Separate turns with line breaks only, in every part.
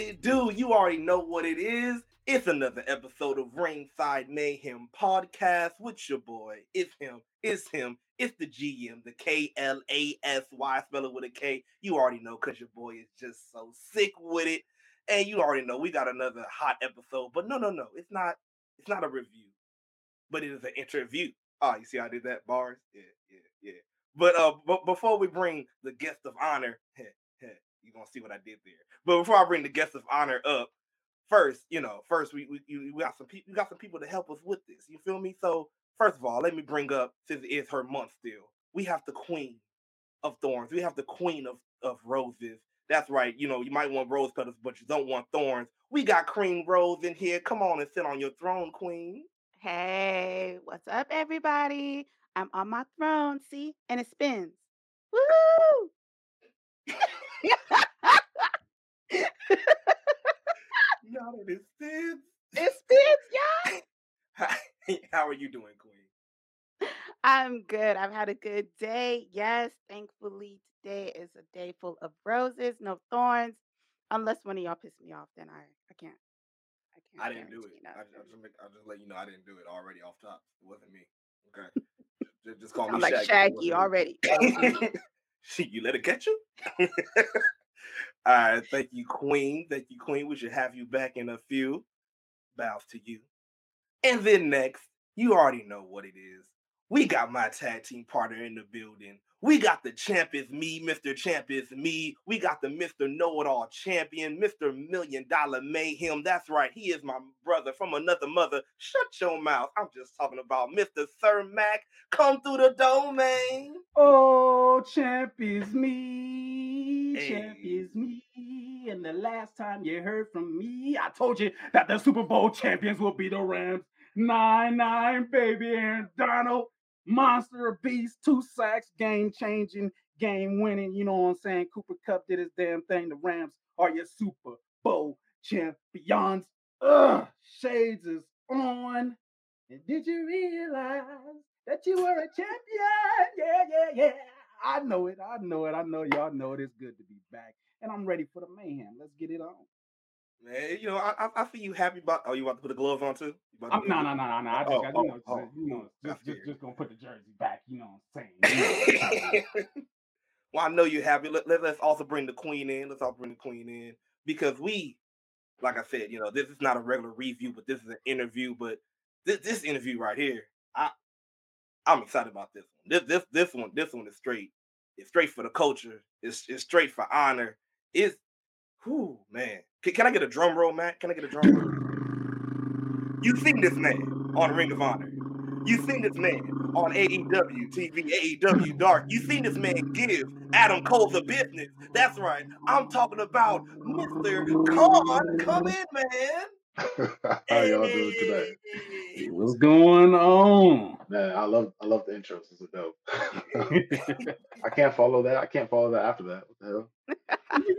It do? You already know what it is. It's another episode of Ringside Mayhem podcast with your boy. It's him. It's him. It's the GM, the K L A S Y, spell it with a K. You already know because your boy is just so sick with it. And you already know we got another hot episode. But no, no, no. It's not. It's not a review, but it is an interview. Oh, you see how I did that? Bars? Yeah, yeah, yeah. But uh, but before we bring the guest of honor, you're gonna see what I did there. But before I bring the guest of honor up, first, you know, first we we, we got some people we got some people to help us with this. You feel me? So first of all, let me bring up since it is her month still. We have the queen of thorns. We have the queen of of roses. That's right. You know, you might want rose petals, but you don't want thorns. We got Cream Rose in here. Come on and sit on your throne, queen.
Hey, what's up, everybody? I'm on my throne, see, and it spins. Woo!
Y'all it spins.
It spins,
y'all. How are you doing, Queen?
I'm good. I've had a good day. Yes, thankfully today is a day full of roses, no thorns. Unless one of y'all piss me off, then I I can't.
I can't. I didn't do it. I, will just make, I'll just let you know I didn't do it already off top. It wasn't me. Okay. just, just call me
like Shaggy, Shaggy already. Uh-uh.
You let it catch you. All right, thank you, Queen. Thank you, Queen. We should have you back in a few. Bows to you. And then next, you already know what it is. We got my tag team partner in the building. We got the champ is me, Mr. Champ is me. We got the Mr. Know It All champion, Mr. Million Dollar Mayhem. That's right, he is my brother from another mother. Shut your mouth. I'm just talking about Mr. Sir Mac. Come through the domain.
Oh, champ is me. Hey. Champ is me. And the last time you heard from me, I told you that the Super Bowl champions will be the Rams. Nine nine, baby, and Donald monster of beast, two sacks, game changing, game winning. You know what I'm saying? Cooper Kupp did his damn thing. The Rams are your Super Bowl champions. Ugh, shades is on. And did you realize that you were a champion? Yeah, yeah, yeah. I know it. I know it. I know y'all know it. It's good to be back. And I'm ready for the mayhem. Let's get it on.
Man, you know, I, I feel you happy about. Oh, you about to put the gloves on too?
No, no, no, no, no. I just, oh, got, you oh, know, oh, just, you know, just, just, just gonna put the jersey back. You know what I'm saying?
well, I know you're happy. Let, let, let's also bring the queen in. Let's also bring the queen in because we, like I said, you know, this is not a regular review, but this is an interview. But this, this interview right here, I, I'm excited about this one. This, this, this one, this one is straight. It's straight for the culture. It's, it's straight for honor. It's, whoo, man can, can I get a drum roll, Matt? Can I get a drum roll? You seen this man on Ring of Honor. You seen this man on AEW TV, AEW Dark. You seen this man give Adam Cole the business. That's right. I'm talking about Mr. Kaun. Come in, man.
How y'all doing today?
What's going on?
Man, I love I love the intros. It's a dope. I can't follow that. I can't follow that after that. What the hell?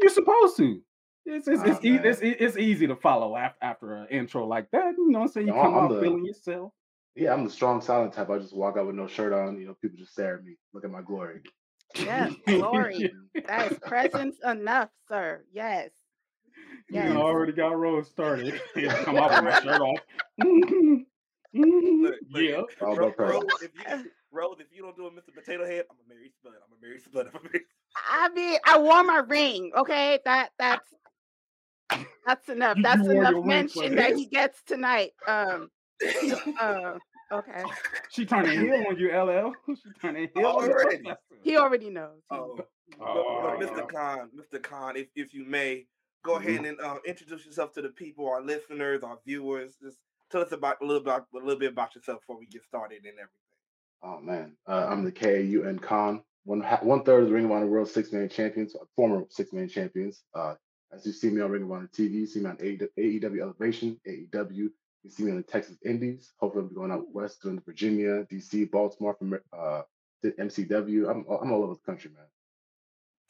You're supposed to. It's it's, it's, ah, e- it's, it's easy to follow after after an intro like that. You know, so you no, come I'm out the, feeling yourself.
Yeah, I'm the strong silent type. I just walk out with no shirt on. You know, people just stare at me, look at my glory.
Yes, glory. that is presence enough, sir. Yes.
Yes. You already got Rose started. come out with my shirt off.
look, look, yeah. Rose, Rose, if you, Rose, if you don't do a Mr. Potato Head, I'm a Mary Spud. I'm a Mary Spud. I'm a Mary.
I mean, I wore my ring. Okay, that that's that's enough. That's enough mention that he gets tonight. Um, uh, okay.
She turning heel on you, LL. She turning heel
already. He already knows.
Oh, oh. Mr. Kaun, Mr. Kaun, if, if you may, go mm-hmm. ahead and uh, introduce yourself to the people, our listeners, our viewers. Just tell us about a little about a little bit about yourself before we get started and everything.
Oh man, uh, I'm the KUN Kaun, one one third of the Ring of Honor World Six Man Champions, former Six Man Champions. Uh, as you see me on Ring of Honor TV, you see me on AEW Elevation, AEW. You see me on the Texas Indies. Hopefully, I'll be going out west, doing Virginia, DC, Baltimore, from uh, MCW. I'm I'm all over the country, man.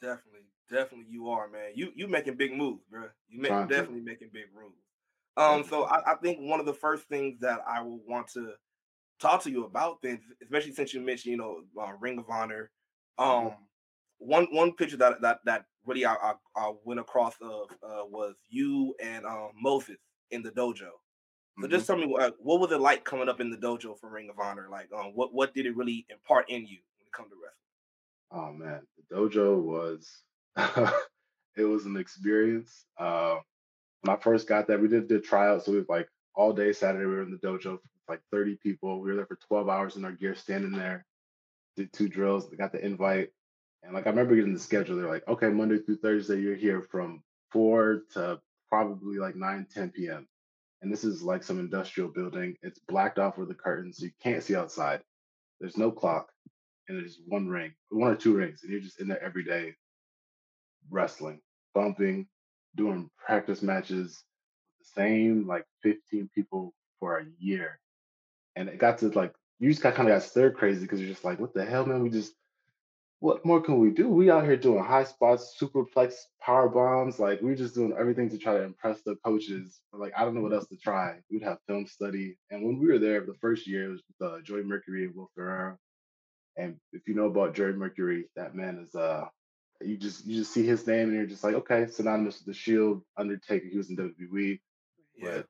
Definitely, definitely, you are, man. You you making big moves, bro. You make, definitely to. making big moves. Um, so I, I think one of the first things that I will want to talk to you about, then, especially since you mentioned, you know, uh, Ring of Honor. Mm-hmm. Um, one one picture that that that really I, I, I went across of uh, was you and um, Moses in the dojo. So mm-hmm. just tell me what, what was it like coming up in the dojo for Ring of Honor? Like, um, what what did it really impart in you when it comes to
wrestling? Oh man, the dojo was it was an experience. Uh, when I first got there, we did the tryouts. So we like all day Saturday. We were in the dojo, like 30 people. We were there for 12 hours in our gear, standing there. Did two drills. Got the invite, and like I remember getting the schedule. They're like, okay, Monday through Thursday, you're here from four to probably like 9, 10 p.m. And this is like some industrial building. It's blacked off with the curtains, so you can't see outside. There's no clock, and there's one ring, one or two rings, and you're just in there every day, wrestling, bumping, doing practice matches with the same like 15 people for a year. And it got to like you just got kind of got stir crazy because you're just like, what the hell, man? We just what more can we do? We out here doing high spots, superplex, power bombs. Like we're just doing everything to try to impress the coaches. Like I don't know what else to try. We'd have film study, and when we were there the first year, it was with uh, Joey Mercury and Will Ferraro. And if you know about Joey Mercury, that man is uh you just you just see his name and you're just like, okay, synonymous with the Shield, Undertaker. He was in WWE, yeah. but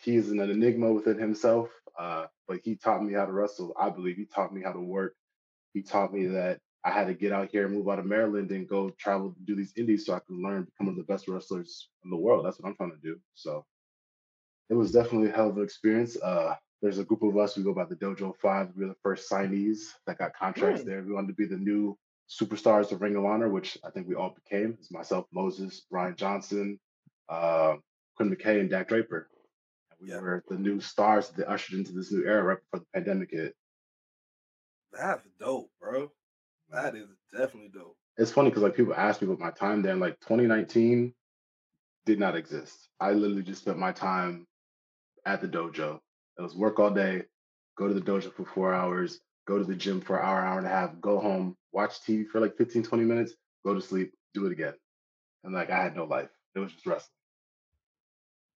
he's an enigma within himself. Uh, but he taught me how to wrestle. I believe he taught me how to work. He taught me that I had to get out here and move out of Maryland and go travel to do these indies so I could learn, become one of the best wrestlers in the world. That's what I'm trying to do. So it was definitely a hell of an experience. Uh, there's a group of us. We go by the Dojo Five. We were the first signees that got contracts there. We wanted to be the new superstars of Ring of Honor, which I think we all became. It's myself, Moses, Brian Johnson, uh, Quinn McKay, and Dak Draper. And we yeah. were the new stars that ushered into this new era right before the pandemic hit.
That's dope, bro. That is definitely dope.
It's funny because like people ask me about my time there, and like 2019 did not exist. I literally just spent my time at the dojo. It was work all day, go to the dojo for four hours, go to the gym for an hour, hour and a half, go home, watch TV for like 15, 20 minutes, go to sleep, do it again. And like I had no life. It was just wrestling.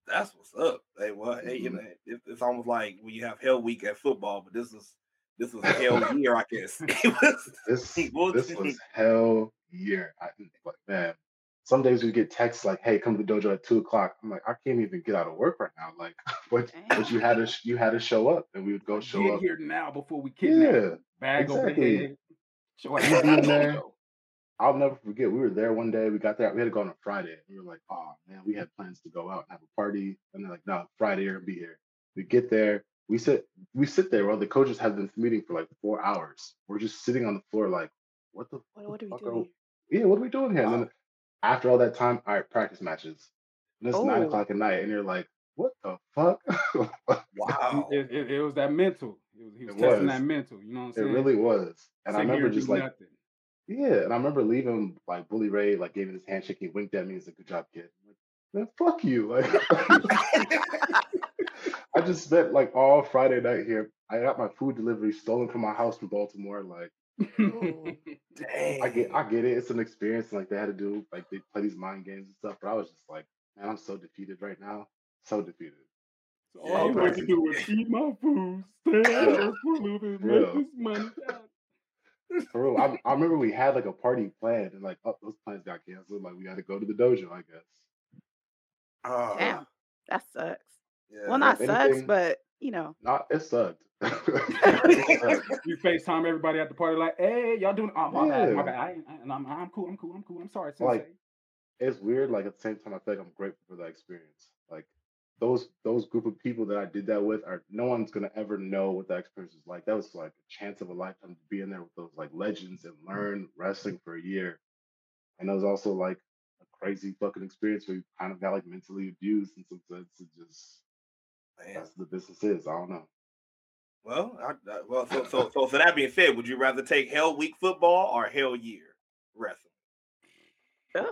That's what's up. Hey, well, hey, you mm-hmm. know, it, it's almost like when you have Hell Week at football, but this is this was hell year, I guess. was,
this, this was hell year. I, like, man, some days we get texts like, "Hey, come to the dojo at two o'clock." I'm like, I can't even get out of work right now. Like, but but you had to you had to show up, and we would go show
get
up
here now before we kidnap. Yeah, bag exactly. over head.
Show up. I'll never forget. We were there one day. We got there. We had to go on a Friday. We were like, "Oh man, we had plans to go out and have a party." And they're like, "No, Friday, you're gonna be here." We get there. We sit. We sit there while the coaches have this meeting for like four hours. We're just sitting on the floor, like, "What the?
What, what are we doing?"
Are, yeah, what are we doing here? Wow. And then after all that time, all right, practice matches. And it's oh. nine o'clock at night, and you're like, what the fuck?
wow. It, it, it, was that mental. It was, he was it testing was. that mental. You know what I'm saying?
It really was. And I remember just like, nothing. yeah. And I remember leaving like Bully Ray, like gave me this handshake. He winked at me. He's like, good job, kid. I'm like, man, fuck you. Like, I just spent like all Friday night here. I got my food delivery stolen from my house from Baltimore. Like, Dang. I get, I get it. It's an experience. Like they had to do, like they play these mind games and stuff. But I was just like, man, I'm so defeated right now. So defeated.
So all I want to do is eat my food, stay out yeah. for a little make this money.
For real, I, I, remember we had like a party planned, and like oh, those plans got canceled. Like we had to go to the dojo, I guess.
Uh, Damn, that sucks. Yeah, well, not sucks, but you know,
not it sucked.
you FaceTime everybody at the party like, hey, y'all doing? Oh, my yeah. bad, my bad. I, I, I'm, I'm cool. I'm cool. I'm cool. I'm sorry. Sensei.
Like, it's weird. Like at the same time, I feel like I'm grateful for that experience. Like those those group of people that I did that with are no one's gonna ever know what that experience is like. That was like a chance of a lifetime to be in there with those like legends and learn wrestling for a year. And it was also like a crazy fucking experience where you kind of got like mentally abused in some sense. It just Man. that's the business is. I don't know.
Well, I, I, well, so so so for that being said, would you rather take Hell Week football or Hell Year wrestling? Yeah.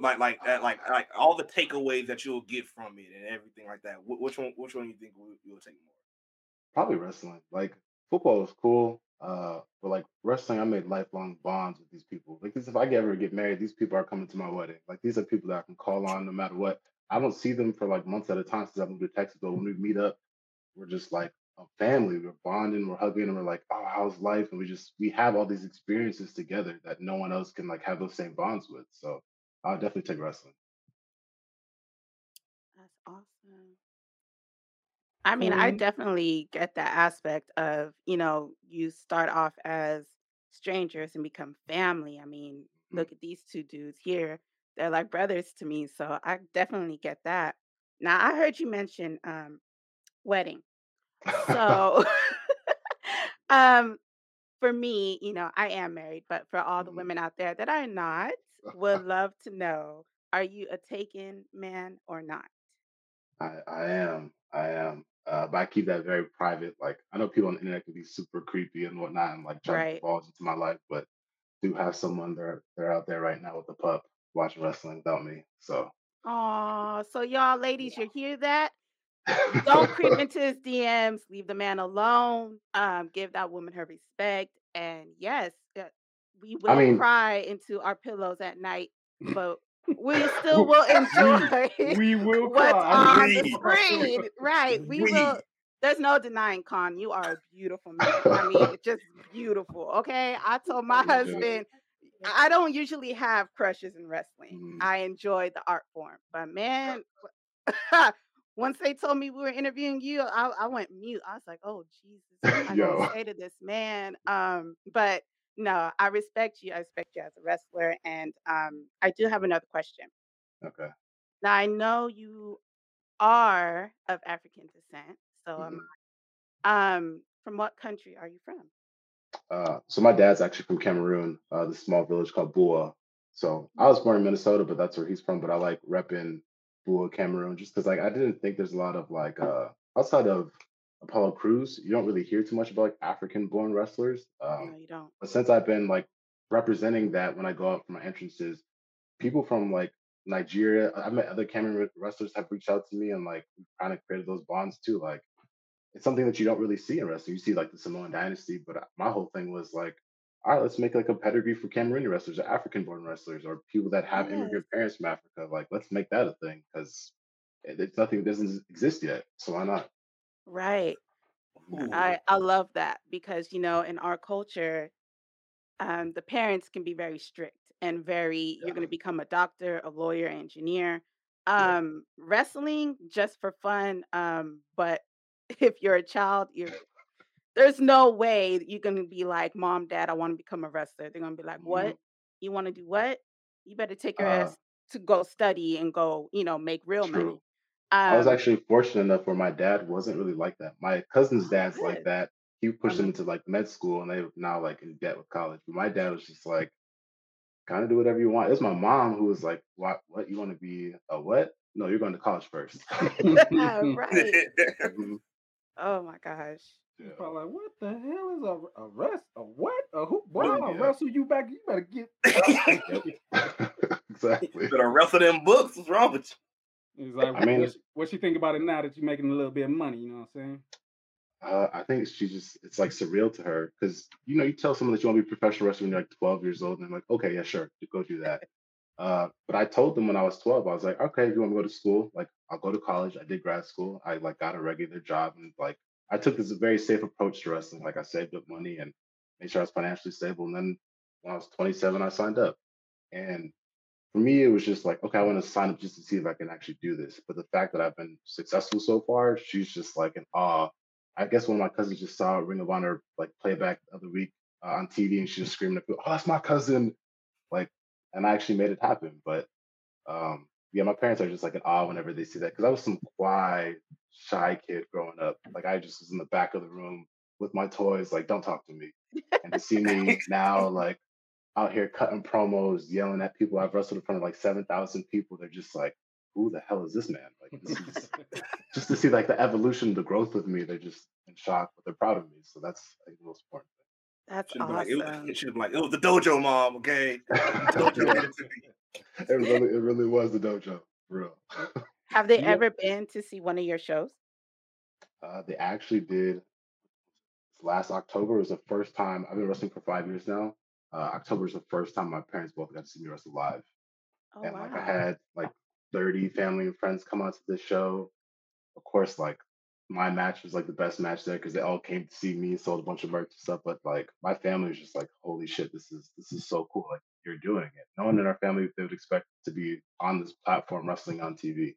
Like like that, like like all the takeaways that you'll get from it and everything like that. Which one which one you think you'll take more?
Probably wrestling. Like football is cool, uh, but like wrestling, I made lifelong bonds with these people. Like if I ever get married, these people are coming to my wedding. Like these are people that I can call on no matter what. I don't see them for like months at a time since I moved to Texas, but when we meet up, we're just like a family. We're bonding, we're hugging, and we're like, oh, how's life? And we just we have all these experiences together that no one else can like have those same bonds with. So I'll definitely take wrestling.
That's awesome. I mean, I definitely get that aspect of, you know, you start off as strangers and become family. I mean,
Mm.
look at these two dudes here. They're like brothers to me, so I definitely get that. Now, I heard you mention um wedding. So, um for me, you know, I am married, but for all the
Mhm.
women out there that are not, would love to know, are you a taken man or not?
I, I am. I am. Uh, but I keep that very private. Like I know people on the internet can be super creepy and whatnot and like try to
Right.
divulge into my life, but do have someone there they're out there right now with the pup watching wrestling without me. So
Oh, so y'all ladies, you hear that? Don't creep into his DMs. Leave the man alone. Um, give that woman her respect. And yes, uh, we
I
will
mean
cry into our pillows at night, but we still will enjoy
we will
what's
cry.
on the screen. Right. We will. There's no denying, Kaun. You are a beautiful man. I mean, just beautiful. Okay. I told my husband, I don't usually have crushes in wrestling.
Mm,
I enjoy the art form, but man, once they told me we were interviewing you, I, I went mute. I was like, "Oh Jesus, I
Yo.
say to this man?" Um, but no, I respect you. I respect you as a wrestler, and um, I do have another question.
Okay.
Now I know you are of African descent, so um,
hmm
um, from what country are you from?
Uh, so my dad's actually from Cameroon, uh, this small village called Buea. So I was born in Minnesota, but that's where he's from. But I like repping Buea, Cameroon, just because like I didn't think there's a lot of like uh outside of Apollo Crews, you don't really hear too much about like African-born wrestlers.
No,
Um,
you don't.
but since I've been like representing that when I go out for my entrances, people from like Nigeria, I- I've met other Cameroon wrestlers have reached out to me and like kind of created those bonds too. Like it's something that you don't really see in wrestling. You see like the Samoan dynasty, but uh, my whole thing was like, all right, let's make like a pedigree for Cameroonian wrestlers or African born wrestlers or people that have
Yes.
immigrant parents from Africa. Like, let's make that a thing because it's nothing that doesn't exist yet. So why not?
Right.
Ooh.
I I love that because you know in our culture um, the parents can be very strict and very you're going to become a doctor a lawyer engineer
Yeah.
um wrestling just for fun um but if you're a child you're there's no way you're going to be like mom dad i want to become a wrestler they're going to be like
Mhm.
what you want to do what you better take your
Uh,
ass to go study and go you know make real money
true. I was
um
actually fortunate enough where my dad wasn't really like that. My cousin's dad's like that. He pushed them
um,
into like med school and they're now like in debt with college. But my dad was just like, kind of do whatever you want. It's my mom who was like, "What? What you want to be a what? No, you're going to college first.
right
Mhm.
Oh my gosh
He's
Yeah.
probably like, what the hell is a, a rest? A what? A who? Boy,
Look,
I'm gonna
Yeah.
wrestle you back. You better get.
exactly.
Better wrestle them books. What's wrong with
He's like,
I mean,
what, she- what you think about it now that you're making a little bit of money? You know what I'm saying?
uh, I think she just, it's like surreal to her because, you know, you tell someone that you want to be a professional wrestler when you're like 12 years old, and they're like, okay, yeah, sure, go do that. Uh, but I told them when I was 12, I was like, okay, if you want to go to school, like, I'll go to college. I did grad school. I like got a regular job and like, I took this very safe approach to wrestling. Like, I saved up money and made sure I was financially stable. And then when I was 27, I signed up. And for me, it was just like, okay, I want to sign up just to see if I can actually do this. But the fact that I've been successful so far, she's just like in awe. I guess one of my cousins just saw Ring of Honor like playback the other week uh, on TV, and she was screaming, "Oh, that's my cousin!" And I actually made it happen. But um, yeah, my parents are just like in awe whenever they see that because I was some quiet, shy kid growing up. Like, I just was in the back of the room with my toys, like, don't talk to me. And to see me now, like out here cutting promos, yelling at people. I've wrestled in front of like seven thousand people. They're just like, "Who the hell is this man?" Like, this is just to see like the evolution, the growth of me. They're just in shock, but they're proud of me. So that's like the most important
that's
Should have been like, it,
awesome
should have like, it was the dojo mom, okay? Dojo it to me.
it really, it really was the dojo, for real.
have they
Yeah.
ever been to see one of your shows
Uh, they actually did last October was the first time I've been wrestling for five years now. Uh, October is the first time my parents both got to see me wrestle live.
oh
and like I had like 30 family and friends come out to this show. Of course, like my match was like the best match there because they all came to see me, sold a bunch of merch and stuff. But like my family was just like, holy shit, this is this is so cool. Like you're doing it. No one in our family they would expect to be on this platform wrestling on TV.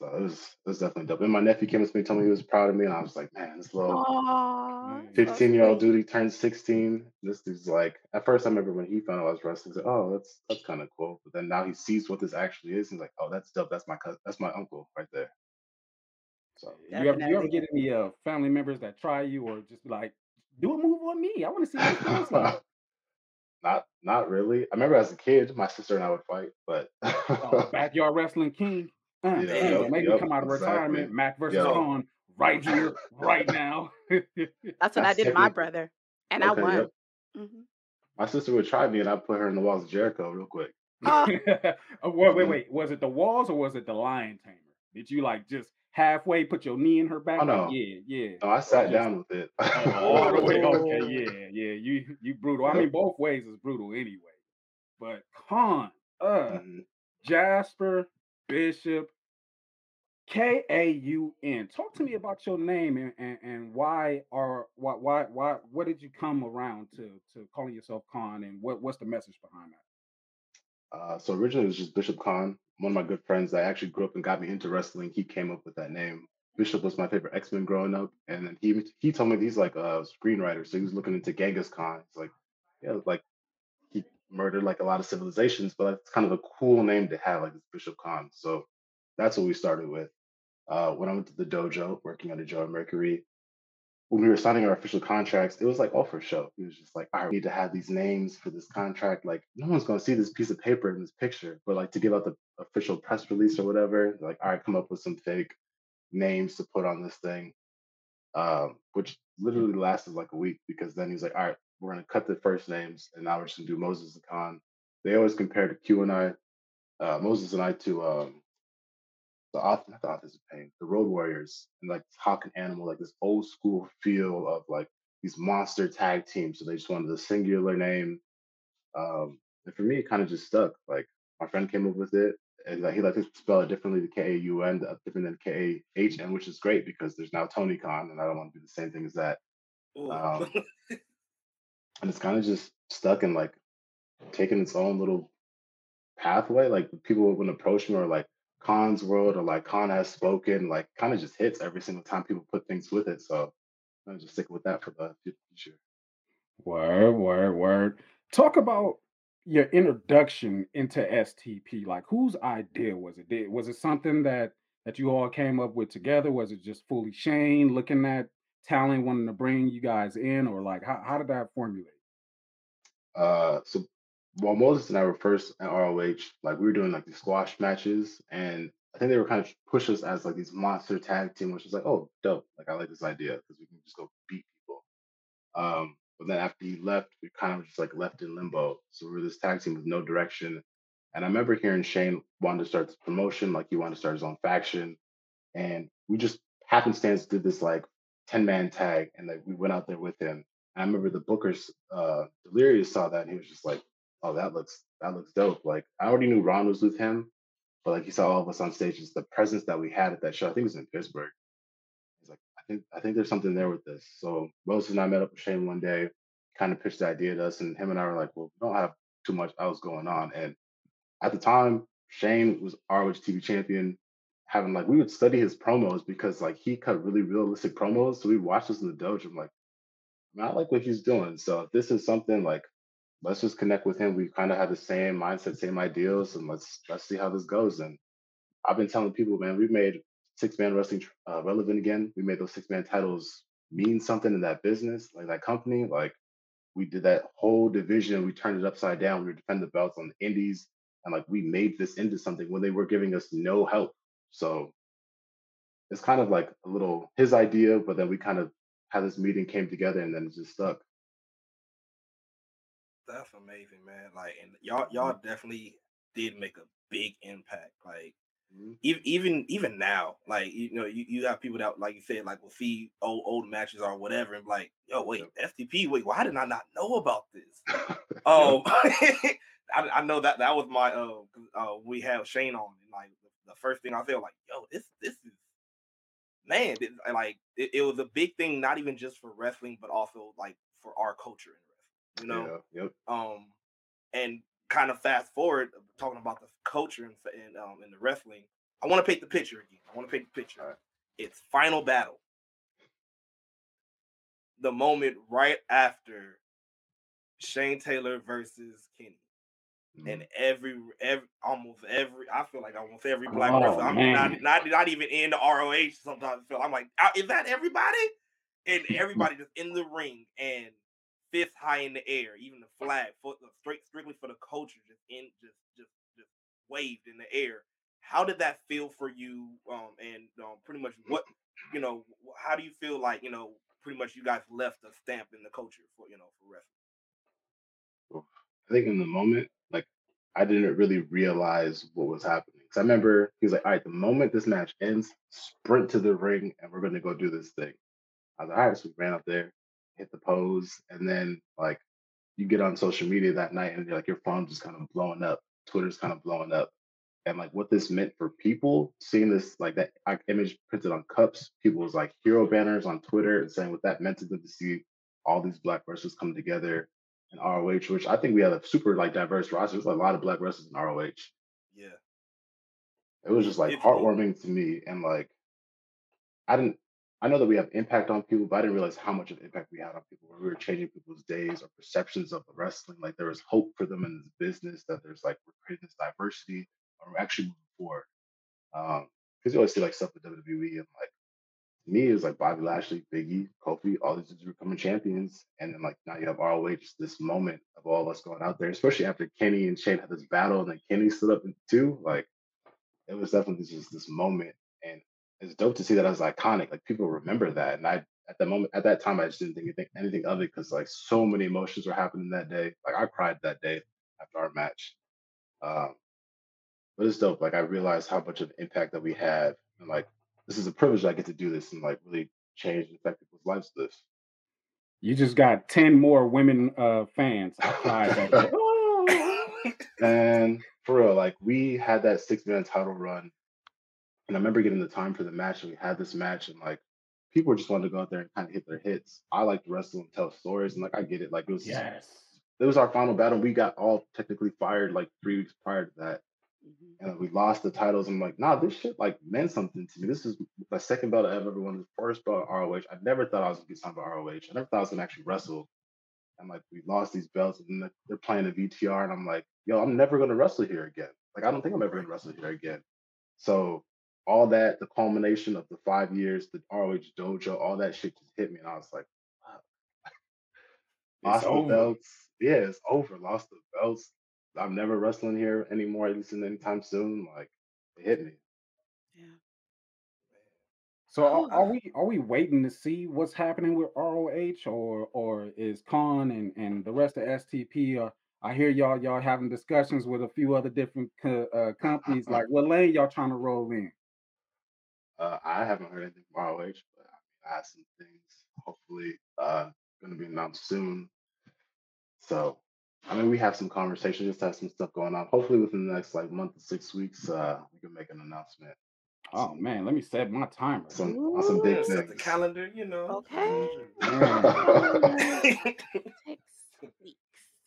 So it was it was definitely dope. And my nephew came up to me, told me he was proud of me, and I was like, man, this little
Aww,
15 year old
sweet.
dude, he turned 16. This dude's like, at first I remember when he found out I was wrestling, he's like, oh, that's that's kind of cool. But then now he sees what this actually is. and He's like, oh, that's dope. That's my cousin. That's my uncle right there. So
You ever you ever get any uh family members that try you or just be like, do a move on me? I want to see what it feels like.
not not really. I remember as a kid, my sister and I would fight, but
Oh, backyard wrestling king. Uh,
Yeah,
uh,
yep,
make me come out of
exactly.
retirement. Mac versus
Yep.
Kaun right here, right now.
That's what I did to my brother, and I won.
yep.
hmm
my sister would try me and I'd put her in the walls of Jericho real quick.
Oh,
wait, wait,
Mhm.
wait. Was it the walls or was it the lion tamer? Did you like just halfway put your knee in her back?
Oh, no.
yeah, yeah.
No, I sat
just-
down with it.
Oh, all the way. Okay,
Oh.
yeah, yeah. You you brutal. I mean, both ways is brutal anyway. But Kaun, uh,
Mhm.
Jasper Bishop, K A U N. Talk to me about your name and, and, and why are why why why what did you come around to to calling yourself Kaun and what what's the message behind that?
Uh, so originally it was just Bishop Kaun, one of my good friends that actually grew up and got me into wrestling. He came up with that name. Bishop was my favorite X Men growing up, and then he he told me he's like a screenwriter, so he was looking into Genghis Khan. He's like, yeah, like he murdered like a lot of civilizations, but it's kind of a cool name to have, like Bishop Kaun. So that's what we started with. Uh, when I went to the dojo, working under Joe Mercury, when we were signing our official contracts, it was like all for show. He was just like, we need to have these names for this contract. Like, no one's to see this piece of paper in this picture, but like to give out the official press release or whatever, like, all right, come up with some fake names to put on this thing, um, which literally lasted like a week because then he's like, all right, we're to cut the first names and now we're just to do Moses and Kaun. They always compared Q and I, uh, Moses and I to um, the author, not the authors of pain, the road warriors, and like Hawk and Animal, like this old school feel of like these monster tag teams. So they just wanted a singular name. Um, and for me, it kind of just stuck. Like my friend came up with it, and like, he liked to spell it differently, the K A U N, different than K A H N, which is great because there's now Tony Khan, and I don't want to do the same thing as that. Um, and it's kind of just stuck and like taking its own little pathway. Like people would approach me or like Kaun's world or like Khan has spoken, like kind of just hits every single time people put things with it. So I'm just sticking with that for the future.
Word, word, word. Talk about your introduction into STP. Like, whose idea was it? Did, was it something that that you all came up with together? Was it just fully Shane looking at talent, wanting to bring you guys in, or like how, how did that formulate?
Uh, so while Moses and I were first at ROH, like we were doing like these squash matches, and I think they were kind of push us as like these monster tag team, which was like, oh, dope. Like I like this idea because we can just go beat people. Um, but then after he left, we kind of just like left in limbo. So we were this tag team with no direction. And I remember hearing Shane wanted to start this promotion, like he wanted to start his own faction. And we just happenstance did this like 10 man tag and like we went out there with him. I remember the bookers, uh, Delirious saw that and he was just like, oh, that looks, that looks dope. Like I already knew Ron was with him, but like he saw all of us on stage, just the presence that we had at that show. I think it was in Pittsburgh. He's like, I think, I think there's something there with this. So Moses and I met up with Shane one day, kind of pitched the idea to us, and him and I were like, well, we don't have too much else going on. And at the time, Shane was ROH TV champion. Having like we would study his promos because like he cut really realistic promos. So we watched this in the dojo. I'm like, man, I like what he's doing. So if this is something like, let's just connect with him. We kind of have the same mindset, same ideals, and let's let's see how this goes. And I've been telling people, man, we've made six man wrestling uh, relevant again. We made those six man titles mean something in that business, like that company. Like we did that whole division. We turned it upside down. We were defending the belts on the indies, and like we made this into something when they were giving us no help. So it's kind of like a little his idea, but then we kind of had this meeting, came together, and then it just stuck.
That's amazing, man. Like, and y'all, y'all definitely did make a big impact. Like,
Mhm.
even even even now, like you know, you, you got people that like you said, like will see old old matches or whatever, and be like, yo, wait, STP, wait, why did I not know about this? Um, I, I know that that was my uh, uh we have Shane on, and like the, the first thing I felt like, yo, this this is man, like it, it, was a big thing, not even just for wrestling, but also like for our culture in. You know,
yeah, yep.
Um, and kind of fast forward, talking about the culture and in, um in the wrestling. I want to paint the picture again. I want to paint the picture. Right. It's final battle. The moment right after Shane Taylor versus Kenny. Mm-hmm. And every every almost every I feel like almost every black oh, person I'm not, not not even in the ROH sometimes feel I'm like is that everybody? And everybody just in the ring and fist high in the air, even the flag for straight strictly for the culture just in just just just waved in the air. How did that feel for you? Um, and um, pretty much what you know, how do you feel like you know, pretty much you guys left a stamp in the culture for you know for wrestling?
I think in the moment, like I didn't really realize what was happening. Cause I remember he was like, all right, the moment this match ends, sprint to the ring and we're gonna go do this thing. I was like, all right, so we ran up there, hit the pose, and then like you get on social media that night and like your phone's just kind of blowing up, Twitter's kind of blowing up. And like what this meant for people, seeing this like that image printed on cups, people was like hero banners on Twitter and saying what that meant to them to see all these black wrestlers come together in ROH, which I think we had a super like diverse roster. There's a lot of black wrestlers in ROH.
Yeah.
It was just like heartwarming to me. And like I didn't I know that we have impact on people, but I didn't realize how much of impact we had on people we were changing people's days or perceptions of the wrestling. Like there was hope for them in this business, that there's like we're creating this diversity or we're actually moving forward. Um, because you always see like stuff with WWE and like me, was like Bobby Lashley, Biggie, Kofi, all these dudes becoming champions. And then like now you have ROH, Just this moment of all of us going out there, especially after Kenny and Shane had this battle and then Kenny stood up too. Like it was definitely just this moment. And it's dope to see that as iconic. Like people remember that. And I at the moment, at that time, I just didn't think anything, anything of it because like so many emotions were happening that day. Like I cried that day after our match. Um, but it's dope. Like I realized how much of impact that we have and like this is a privilege I get to do this and like really change and affect people's lives with this.
You just got 10 more women uh fans
and for real, like we had that six man title run. And I remember getting the time for the match, and we had this match, and like people just wanted to go out there and kind of hit their hits. I like to wrestle and tell stories, and like I get it. Like it was
yes.
It was our final battle. We got all technically fired like three weeks prior to that. Mm-hmm. And we lost the titles. I'm like, nah, this shit like meant something to me. This is my second belt I ever won. The first belt ROH. I never thought I was gonna get signed by ROH. I never thought I was gonna actually wrestle. And like we lost these belts, and they're playing the VTR, and I'm like, yo, I'm never gonna wrestle here again. Like I don't think I'm ever gonna wrestle here again. So all that, the culmination of the five years, the ROH dojo, all that shit just hit me, and I was like, wow. lost the belts. Yeah, it's over. Lost the belts. I'm never wrestling here anymore, at least in anytime soon. Like it hit me.
Yeah.
So are, are, we are we waiting to see what's happening with ROH or or is Kaun and and the rest of STP? Or I hear y'all y'all having discussions with a few other different co- uh, companies. Like what lane y'all trying to roll in?
Uh, I haven't heard anything from ROH, but I, have some things hopefully uh, going to be announced soon. So I mean, we have some conversations, just have some stuff going on. Hopefully, within the next like month to six weeks, uh, we can make an announcement.
Oh man, let me set my timer.
Some, on some big things.
Set the calendar, you know.
Okay. Six weeks.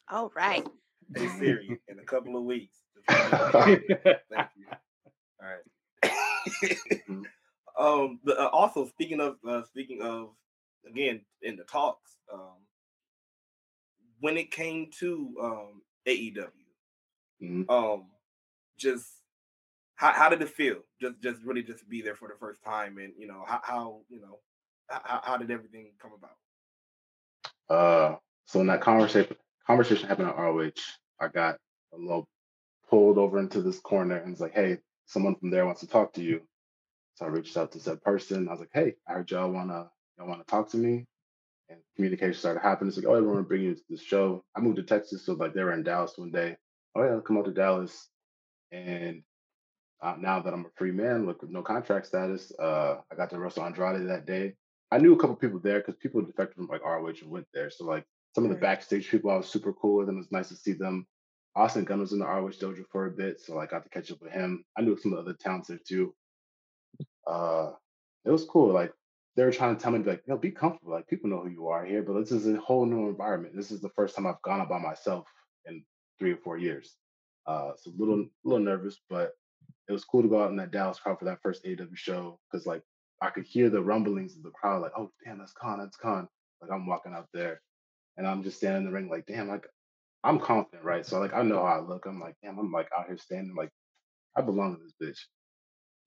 All right.
Hey Siri, in a couple of weeks. Thank you. All right. Um. The, uh, also, speaking of uh, speaking of again in the talks, um, when it came to um, AEW, mm-hmm. um, just how, how did it feel? Just just really just be there for the first time, and you know how, how you know how, how did everything come about?
Uh, so in that conversation conversation happened at ROH, I got a little pulled over into this corner and was like, "Hey, someone from there wants to talk to you." So I reached out to said person. I was like, "Hey, I heard y'all wanna y'all wanna talk to me and communication started happening. It's like, oh, everyone bring you to the show. I moved to Texas, so like they were in Dallas one day. Oh yeah, I'll come out to Dallas. And uh, now that I'm a free man with no contract status, uh, I got to wrestle Andrade that day. I knew a couple people there because people defected from like ROH and went there. So like some of the backstage people, I was super cool with them. It was nice to see them. Austin Gunn was in the ROH dojo for a bit, so I got to catch up with him. I knew some of the other talents there too. Uh, it was cool. Like they were trying to tell me like, yo, be comfortable. Like people know who you are here, but this is a whole new environment. This is the first time I've gone out by myself in three or four years. Uh, so a little, little nervous, but it was cool to go out in that Dallas crowd for that first AW show because like I could hear the rumblings of the crowd, like, oh damn, that's Kaun, that's Kaun. Like I'm walking out there, and I'm just standing in the ring, like, damn, like I'm confident, right? So like I know how I look. I'm like, damn, I'm like out here standing, like I belong to this bitch.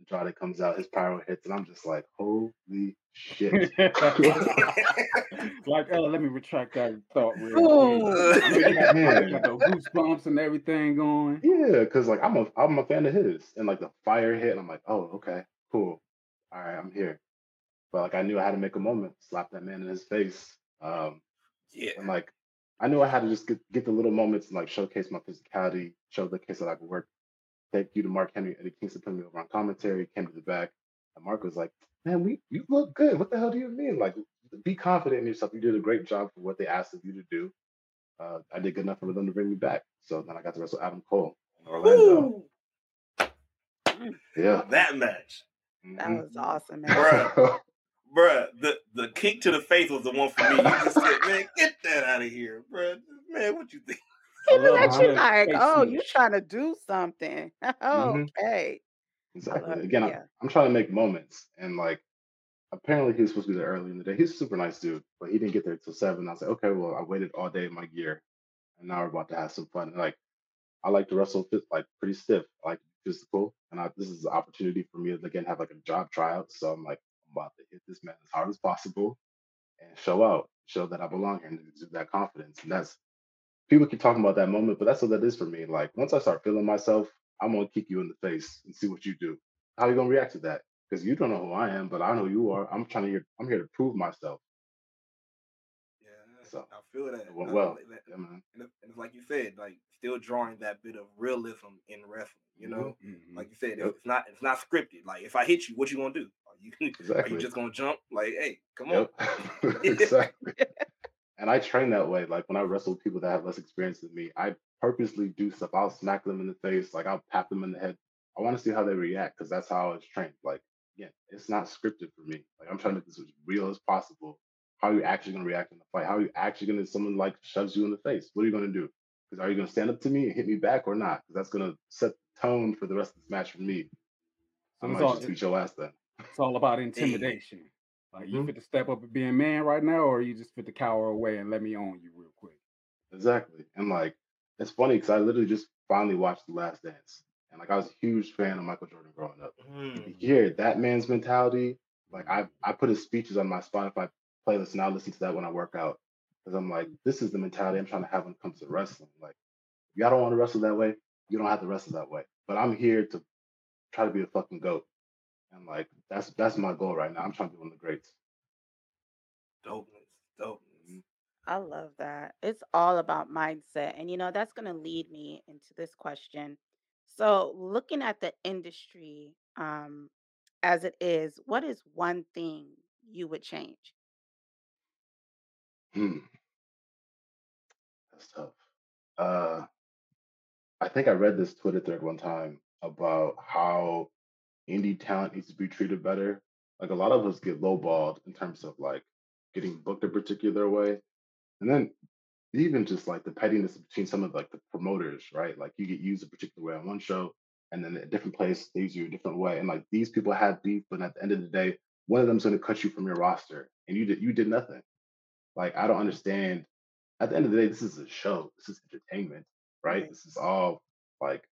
Andrade comes out, his pyro hits, and I'm just like, holy shit.
like, oh, let me retract that thought real quick. I mean, got,
Man.
got the goosebumps and everything going.
Yeah, because like I'm a I'm a fan of his, and like the fire hit, and I'm like, oh, okay, cool, all right, I'm here. But like I knew I had to make a moment, slap that man in his face, um,
yeah.
and like I knew I had to just get get the little moments and like showcase my physicality, show the case that I could work. Thank you to Mark Henry, Eddie Kingston putting me over on commentary, came to the back, and Mark was like, man, we you look good. What the hell do you mean? Like, be confident in yourself. You did a great job for what they asked of you to do. Uh, I did good enough for them to bring me back. So then I got to wrestle Adam Cole in Orlando.
Woo!
Yeah.
That match.
That
Mhm.
was awesome, man.
Bruh. Bruh, the, the kick to the face was the one for me. You just said, man, get that out of here, bruh. Man, what you think?
I
He was
love
actually
how that
like,
face
"Oh, you trying to do something?
Mhm.
okay."
Exactly.
love-
Again, I'm. I'm trying to make moments, and like, apparently he was supposed to be there early in the day. He's a super nice dude, but he didn't get there till seven. I was like, okay, well, I waited all day in my gear, and now we're about to have some fun. And like, I like to wrestle fit, like pretty stiff. I like physical, and I, this is an opportunity for me to again have like a job tryout. So I'm like, I'm about to hit this man as hard as possible and show out, show that I belong here, and exude that confidence. And that's people keep talking about that moment, but that's what that is for me. Like once I start feeling myself, I'm gonna kick you in the face and see what you do. How you gonna react to that? Because you don't know who I am, but I know who you are. I'm trying to hear. I'm here to prove myself.
Yeah,
So,
I feel that.
It went
I-
well.
like that-
Yeah, man.
And, it's like you said, like still drawing that bit of realism in wrestling. You know,
Mhm.
like you said,
Yep.
it's not it's not scripted. Like if I hit you, what you gonna do? Are you are you just gonna jump? Like, hey, come on.
Exactly. And I train that way. Like when I wrestle with people that have less experience than me, I purposely do stuff. I'll smack them in the face, like I'll tap them in the head. I want to see how they react because that's how I was trained. Like, again, it's not scripted for me. Like I'm trying to make this as real as possible. How are you actually gonna react in the fight? How are you actually gonna someone like shoves you in the face? What are you gonna do? Because are you gonna stand up to me and hit me back or not? Because that's gonna set the tone for the rest of this match for me. I
So it's
might
all,
just beat your ass then.
it's all about intimidation. Like you
Mhm.
fit to step up and be a man right now, or you just fit to cower away and let me own you real quick.
Exactly. And like, it's funny because I literally just finally watched The Last Dance. And like, I was a huge fan of Michael Jordan growing up.
Mm.
Hear that man's mentality, like, I, I put his speeches on my Spotify playlist and I listen to that when I work out. Because I'm like, this is the mentality I'm trying to have when it comes to wrestling. Like, if y'all don't want to wrestle that way, you don't have to wrestle that way. But I'm here to try to be a fucking goat. And like, that's that's my goal right now. I'm trying to be one of the greats.
Dopeness, dopeness.
I love that. It's all about mindset. And, you know, that's going to lead me into this question. So, looking at the industry um, as it is, what is one thing you would change?
Hmm. That's tough. Uh, I think I read this Twitter thread one time about how indie talent needs to be treated better. Like a lot of us get lowballed in terms of like getting booked a particular way, and then even just like the pettiness between some of like the promoters, right? Like you get used a particular way on one show, and then a different place they use you a different way, and like these people have beef, but at the end of the day, one of them's going to cut you from your roster, and you did you did nothing. Like I don't understand. At the end of the day, this is a show. This is entertainment? Right. This is all like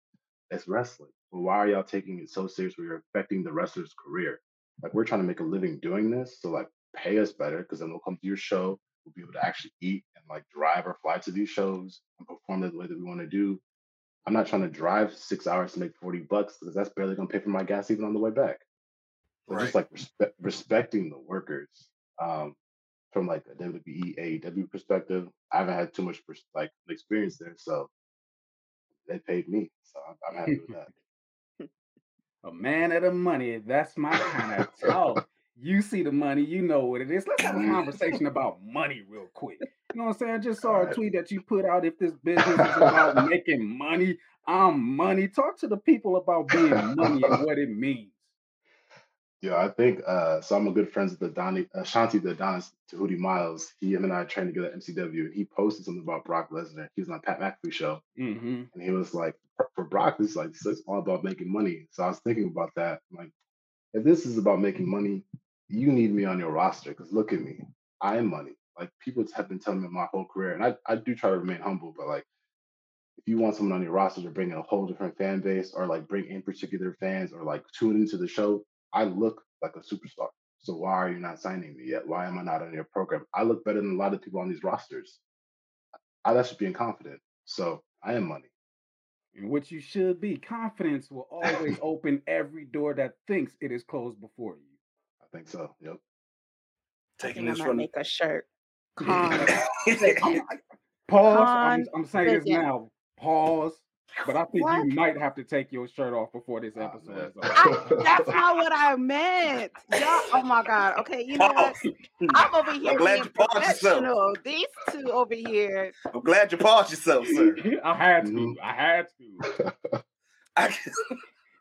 it's wrestling. But why are y'all taking it so serious you're affecting the wrestler's career? Like we're trying to make a living doing this, so like pay us better because then we'll come to your show. We'll be able to actually eat and like drive or fly to these shows and perform the way that we want to do. I'm not trying to drive six hours to make 40 bucks because that's barely gonna pay for my gas even on the way back. So
Right.
just like respect, respecting the workers um, from like a WWE, AEW perspective. I haven't had too much pers- like experience there, so they paid me, so I'm, I'm happy with that.
A man of the money, that's my kind of talk. You see the money, you know what it is. Let's have a conversation about money real quick. You know what I'm saying? I just saw a tweet that you put out. If this business is about making money, I'm money. Talk to the people about being money and what it means.
Yeah, I think uh so I'm a good friends with the Donnie uh, Shanti the Adonis Tahuti Miles. He him and I trained together at MCW and he posted something about Brock Lesnar. He was on Pat McAfee show
Mm-hmm.
and he was like for Brock, is like it's all about making money. So I was thinking about that. Like, if this is about making money, you need me on your roster because look at me. I am money. Like people have been telling me my whole career, and I, I do try to remain humble, but like if you want someone on your roster to bring in a whole different fan base or like bring in particular fans or like tune into the show, I look like a superstar. So why are you not signing me yet? Why am I not on your program? I look better than a lot of people on these rosters. I, that's just being confident. So I am money.
And what you should be. Confidence will always open every door that thinks it is closed before you.
I think so. Yep.
I
Taking
think I
this
might
from
make a shirt. Calm.
I'm- oh Pause. I'm, I'm saying this now. Pause. But I think
What?
you might have to take your shirt off before this
Ah,
episode
man.
is over.
I, that's not what I meant. Y'all, oh my God. Okay, you know what? I'm over here
glad
being
you paused yourself.
professional. These two over here.
I'm glad you paused yourself, sir.
I had to.
Mhm.
I had to.
I Did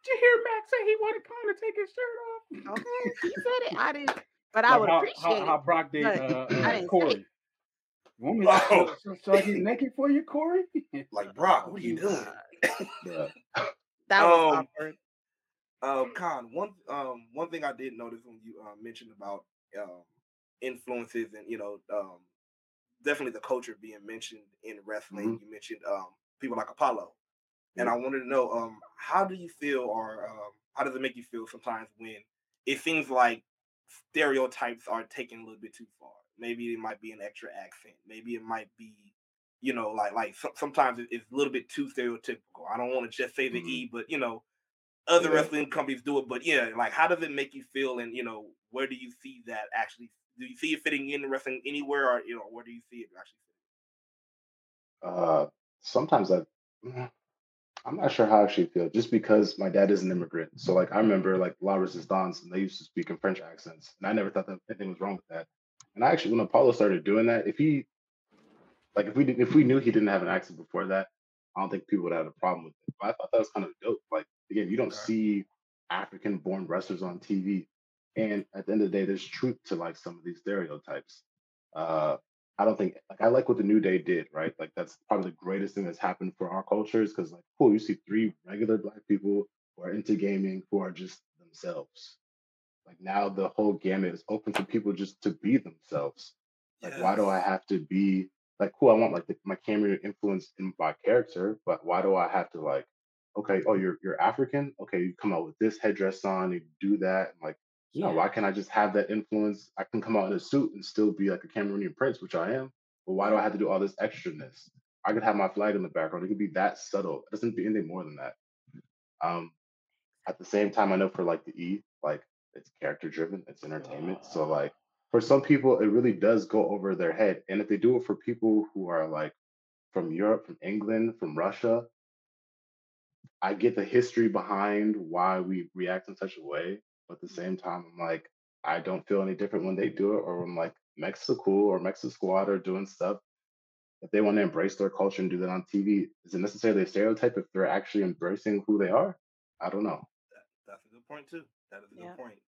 you hear Max say he wanted Kaun to take his shirt off?
Okay, he said it. I didn't, but I
Like
would
how,
appreciate
how, how
it.
Brock did
but
uh,
I
uh,
didn't say
Corey.
it.
You want me
Oh.
to should, should I get naked for you, Corey?
like Brock, what are you doing?
Yeah.
That was
Um,
awkward.
Um, Kaun, one um one thing I did notice when you uh, mentioned about um influences and you know um definitely the culture being mentioned in wrestling. You mentioned um people like Apollo, and I wanted to know um how do you feel or um how does it make you feel sometimes when it seems like stereotypes are taken a little bit too far? Maybe it might be an extra accent. Maybe it might be you know like like so- sometimes it- it's a little bit too stereotypical. I don't want to just say the
Mhm.
E, but you know other
Yeah.
wrestling companies do it, but yeah, like how does it make you feel? And you know, where do you see that actually? Do you see it fitting in wrestling anywhere, or you know, where do you see it actually?
Uh, sometimes I, mm, I'm not sure how I actually feel, just because my dad is an immigrant. So like I remember like La Resistance, and they used to speak in French accents, and I never thought that anything was wrong with that. And I actually, when Apollo started doing that, if he, like if we did, if we knew he didn't have an accent before that, I don't think people would have a problem with it. But I thought that was kind of dope. Like again, you don't
Okay.
see African-born wrestlers on TV, and at the end of the day, there's truth to like some of these stereotypes. Uh, I don't think like I like what the New Day did, right? Like that's probably the greatest thing that's happened for our cultures because like cool, you see three regular black people who are into gaming who are just themselves. Like now the whole gamut is open for people just to be themselves. Like why do I have to be like cool? I want like the, my camera influence in my character, but why do I have to like okay, oh you're you're African, okay, you come out with this headdress on, you do that, and like no, why can't I just have that influence? I can come out in a suit and still be like a Cameroonian prince, which I am. But why do I have to do all this extraness? I could have my flag in the background. It could be that subtle. It doesn't be anything more than that. Um, at the same time, I know for like the E, like it's character driven, it's entertainment. So ah. like for some people, it really does go over their head. And if they do it for people who are like from Europe, from England, from Russia, I get the history behind why we react in such a way. But at the same time, I'm like, I don't feel any different when they do it, or when like Mexico or Mexico Squad are doing stuff. If they want to embrace their culture and do that on TV, is it necessarily a stereotype if they're actually embracing who they are? I don't know.
That's a good point too. That is a
Yeah.
good point because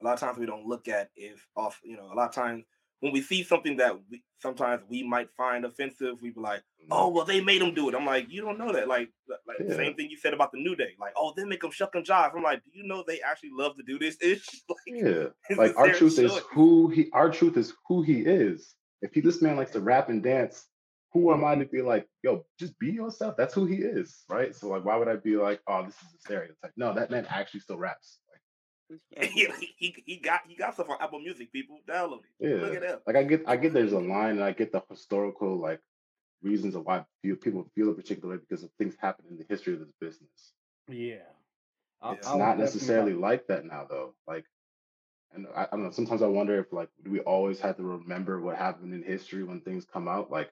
a lot of times we don't look at if off. You know, a lot of times when we see something that we sometimes we might find offensive, we be like, "Oh, mm-hmm. well, they made them do it." I'm like, you don't know that. Like, like the same thing you said about the New Day. Like, oh, they make them shuck and jive. I'm like, do you know they actually love to do this ish? like,
Yeah, like our truth is who he. Our truth is who he is. If he this man likes to rap and dance, who am I to be like, yo, just be yourself. That's who he is, right? So like, why would I be like, oh, this is a stereotype? No, that man actually still raps. Like,
Yeah.
he, he, he got he got stuff on Apple Music. People download it.
yeah,
Look at that.
like I get, I get. There's a line, and I get the historical like reasons of why people feel a particular way because of things happen in the history of this business.
Yeah.
It's
I was
not
definitely
necessarily
about-
like that now, though. Like, and I, I don't know. Sometimes I wonder if like, do we always have to remember what happened in history when things come out? Like,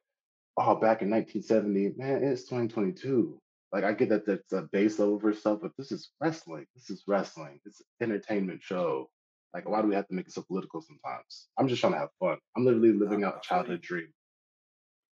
oh, back in 1970, man, it's 2022. Like, I get that that's a base level for stuff, but this is wrestling. This is wrestling. It's an entertainment show. Like, why do we have to make it so political sometimes? I'm just trying to have fun. I'm literally living out a childhood dream.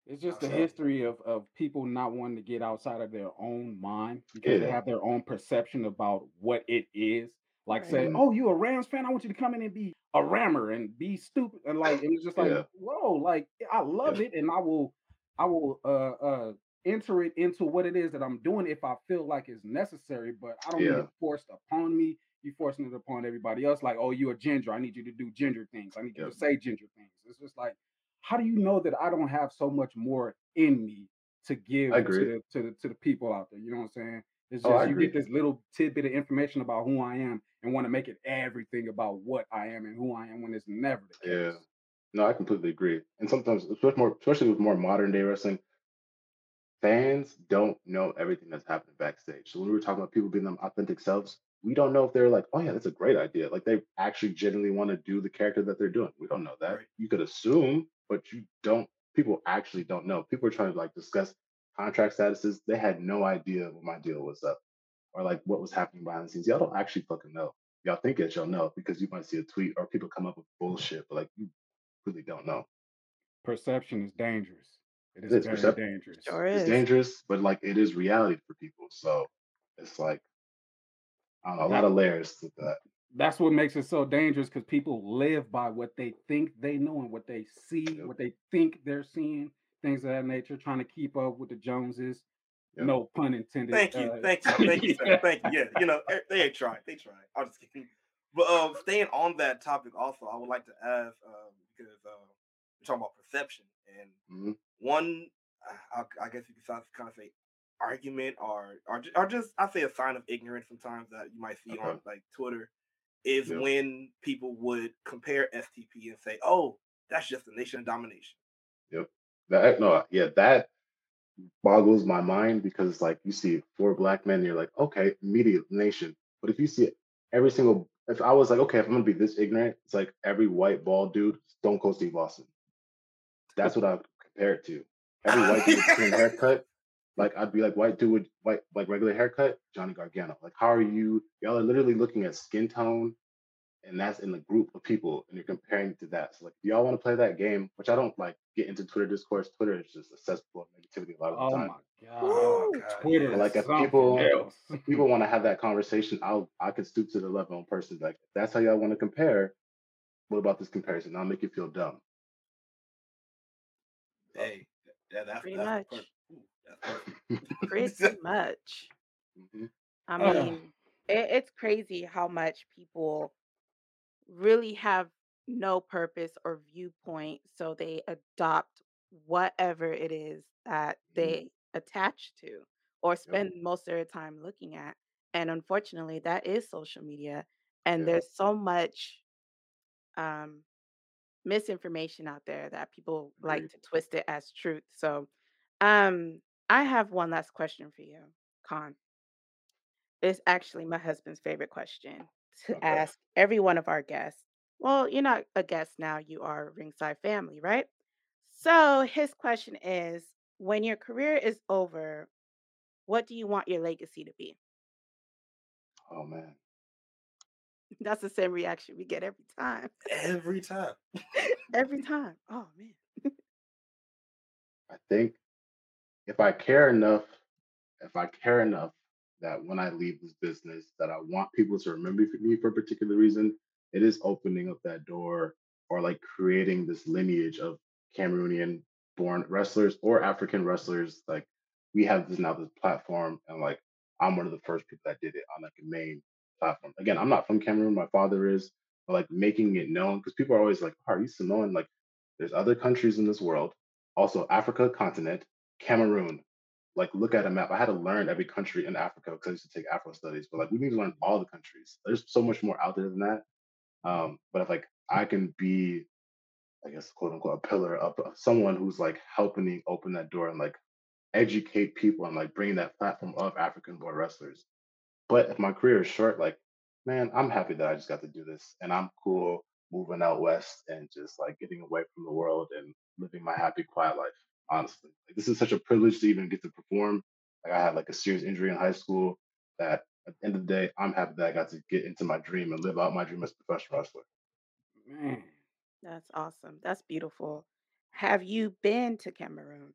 It's just the history of, of people not wanting to get outside of their own mind because they have their own perception about what it is. Like
Right.
say,
Mhm.
oh, you a Rams fan? I want you to come in and be a rammer and be stupid and like and it's just like,
Yeah.
whoa, like I love it and I will I will uh uh enter it into what it is that I'm doing if I feel like it's necessary, but I don't need
Yeah.
it forced upon me. You forcing it upon everybody else, like, oh, you're a ginger. I need you to do ginger things. I need you to say ginger things. It's just like, how do you know that I don't have so much more in me to give to the to the to the people out there? You know what I'm saying? It's
Oh,
just you get this little tidbit of information about who I am and want to make it everything about what I am and who I am when it's never the case. Yeah.
No, I completely agree. And sometimes, especially more, especially with more modern day wrestling, fans don't know everything that's happening backstage. So when we were talking about people being them authentic selves, we don't know if they're like, oh yeah, that's a great idea. Like they actually genuinely want to do the character that they're doing. We don't know that.
Right.
You could assume, but you don't. People actually don't know. People are trying to like discuss contract statuses. They had no idea what my deal was up or like what was happening behind the scenes. Y'all don't actually fucking know. Y'all think that y'all know because you might see a tweet or people come up with bullshit, but like you really don't know.
Perception is dangerous. It is
It is
very
percep-
dangerous.
Sure
It's
is.
dangerous, but like it is reality for people. So it's like I don't know, a lot of layers to that.
that's what makes it so dangerous because people live by what they think they know and what they see,
Yep.
what they think they're seeing, things of that nature, trying to keep up with the Joneses.
Yep.
No pun intended.
Thank you,
uh,
thank you, thank you, sir. Thank you. Yeah, you know eh, they ain't trying. They tried. I'm just kidding. But um, staying on that topic, also, I would like to ask um, because uh, we're talking about perception, and
Mhm.
One, uh, I, I guess you could kind of say argument or or, or just I say a sign of ignorance sometimes that you might see
Okay.
on like Twitter is
Yeah.
when people would compare STP and say, "Oh, that's just a nation of domination." Yep.
That no, yeah, that boggles my mind because like you see four black men, you're like, okay, media nation. But if you see every single if I was like, okay, if I'm gonna be this ignorant, it's like every white bald dude, Stone Cold Steve Austin. That's what I compare it to. Every white dude with the same haircut, like I'd be like white dude with white like regular haircut, Johnny Gargano. Like, how are you? Y'all are literally looking at skin tone, and that's in the group of people, and you're comparing to that. So like, do y'all want to play that game? Which I don't like get into Twitter discourse. Twitter is just a cesspool of negativity a lot of the
Oh
time.
my god.
Oh
Woo!
God,
Twitter
like if people
else.
people want to have that conversation, I'll I could stoop to the level in person. Like, if that's how y'all want to compare, what about this comparison? I'll make you feel dumb. So,
That, that's
Pretty
that's
much.
the perfect. Ooh, that's perfect.
Pretty much.
mhm.
I
Ugh.
mean, it, it's crazy how much people really have no purpose or viewpoint, so they adopt whatever it is that
Mhm.
they attach to or
Yep.
spend most of their time looking at. And unfortunately, that is social media. And
Yeah.
there's so much um, misinformation out there that people like to twist it as truth. So, um, I have one last question for you, Kaun. It's actually my husband's favorite question to
Okay.
ask every one of our guests. Well, you're not a guest now, you are Ringside family, right? So his question is when your career is over, what do you want your legacy to be?
Oh man.
That's the same reaction we get every time.
Every time.
every time. Oh man.
I think if I care enough, if I care enough that when I leave this business, that I want people to remember me for a particular reason, it is opening up that door or like creating this lineage of Cameroonian born wrestlers or African wrestlers. Like we have this now this platform and like I'm one of the first people that did it on like a main platform. Again, I'm not from Cameroon, my father is, but like making it known because people are always like, oh, are you Samoan? Like there's other countries in this world, also Africa continent, Cameroon. Like look at a map. I had to learn every country in Africa because I used to take Afro studies, but like we need to learn all the countries. There's so much more out there than that. Um, but if like I can be, I guess quote unquote, a pillar of someone who's like helping open that door and like educate people and like bring that platform of African born wrestlers. But if my career is short, like, man, I'm happy that I just got to do this. And I'm cool moving out west and just like getting away from the world and living my happy, quiet life. Honestly. Like this is such a privilege to even get to perform. Like I had like a serious injury in high school that at the end of the day, I'm happy that I got to get into my dream and live out my dream as a professional wrestler.
Man.
That's awesome. That's beautiful. Have you been to Cameroon?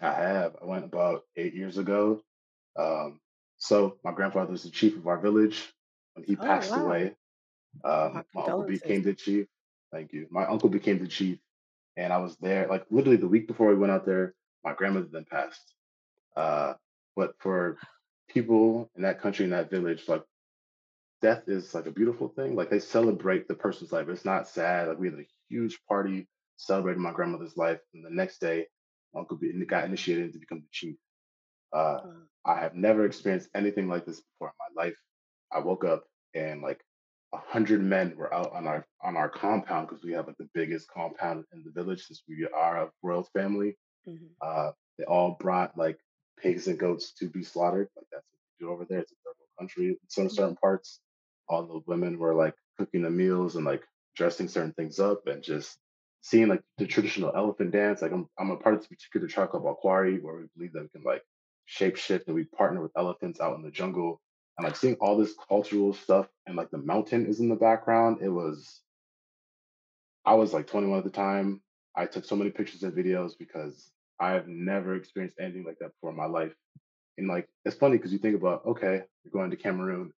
I have. I went about eight years ago. Um, so my grandfather was the chief of our village. when he
Oh,
passed
wow.
away.
My
Um, my uncle became the chief. Thank you. My uncle became the chief, and I was there like literally the week before we went out there. My grandmother then passed. Uh, but for people in that country in that village, like death is like a beautiful thing. Like they celebrate the person's life. It's not sad. Like we had a huge party celebrating my grandmother's life, and the next day, my uncle be, got initiated to become the chief. Uh,
Oh,
I have never experienced anything like this before in my life. I woke up and like a hundred men were out on our on our compound because we have like the biggest compound in the village since we are a royal family.
mhm.
Uh, they all brought like pigs and goats to be slaughtered. Like that's what you do over there. It's a third world country in some certain parts. All the women were like cooking the meals and like dressing certain things up and just seeing like the traditional elephant dance. Like I'm I'm a part of this particular tribe called Bakweri where we believe that we can like shape shift and we partner with elephants out in the jungle and like seeing all this cultural stuff and like the mountain is in the background. It was I was like 21 at the time. I took so many pictures and videos because I have never experienced anything like that before in my life. And like, it's funny because you think about, okay, you're going to Cameroon.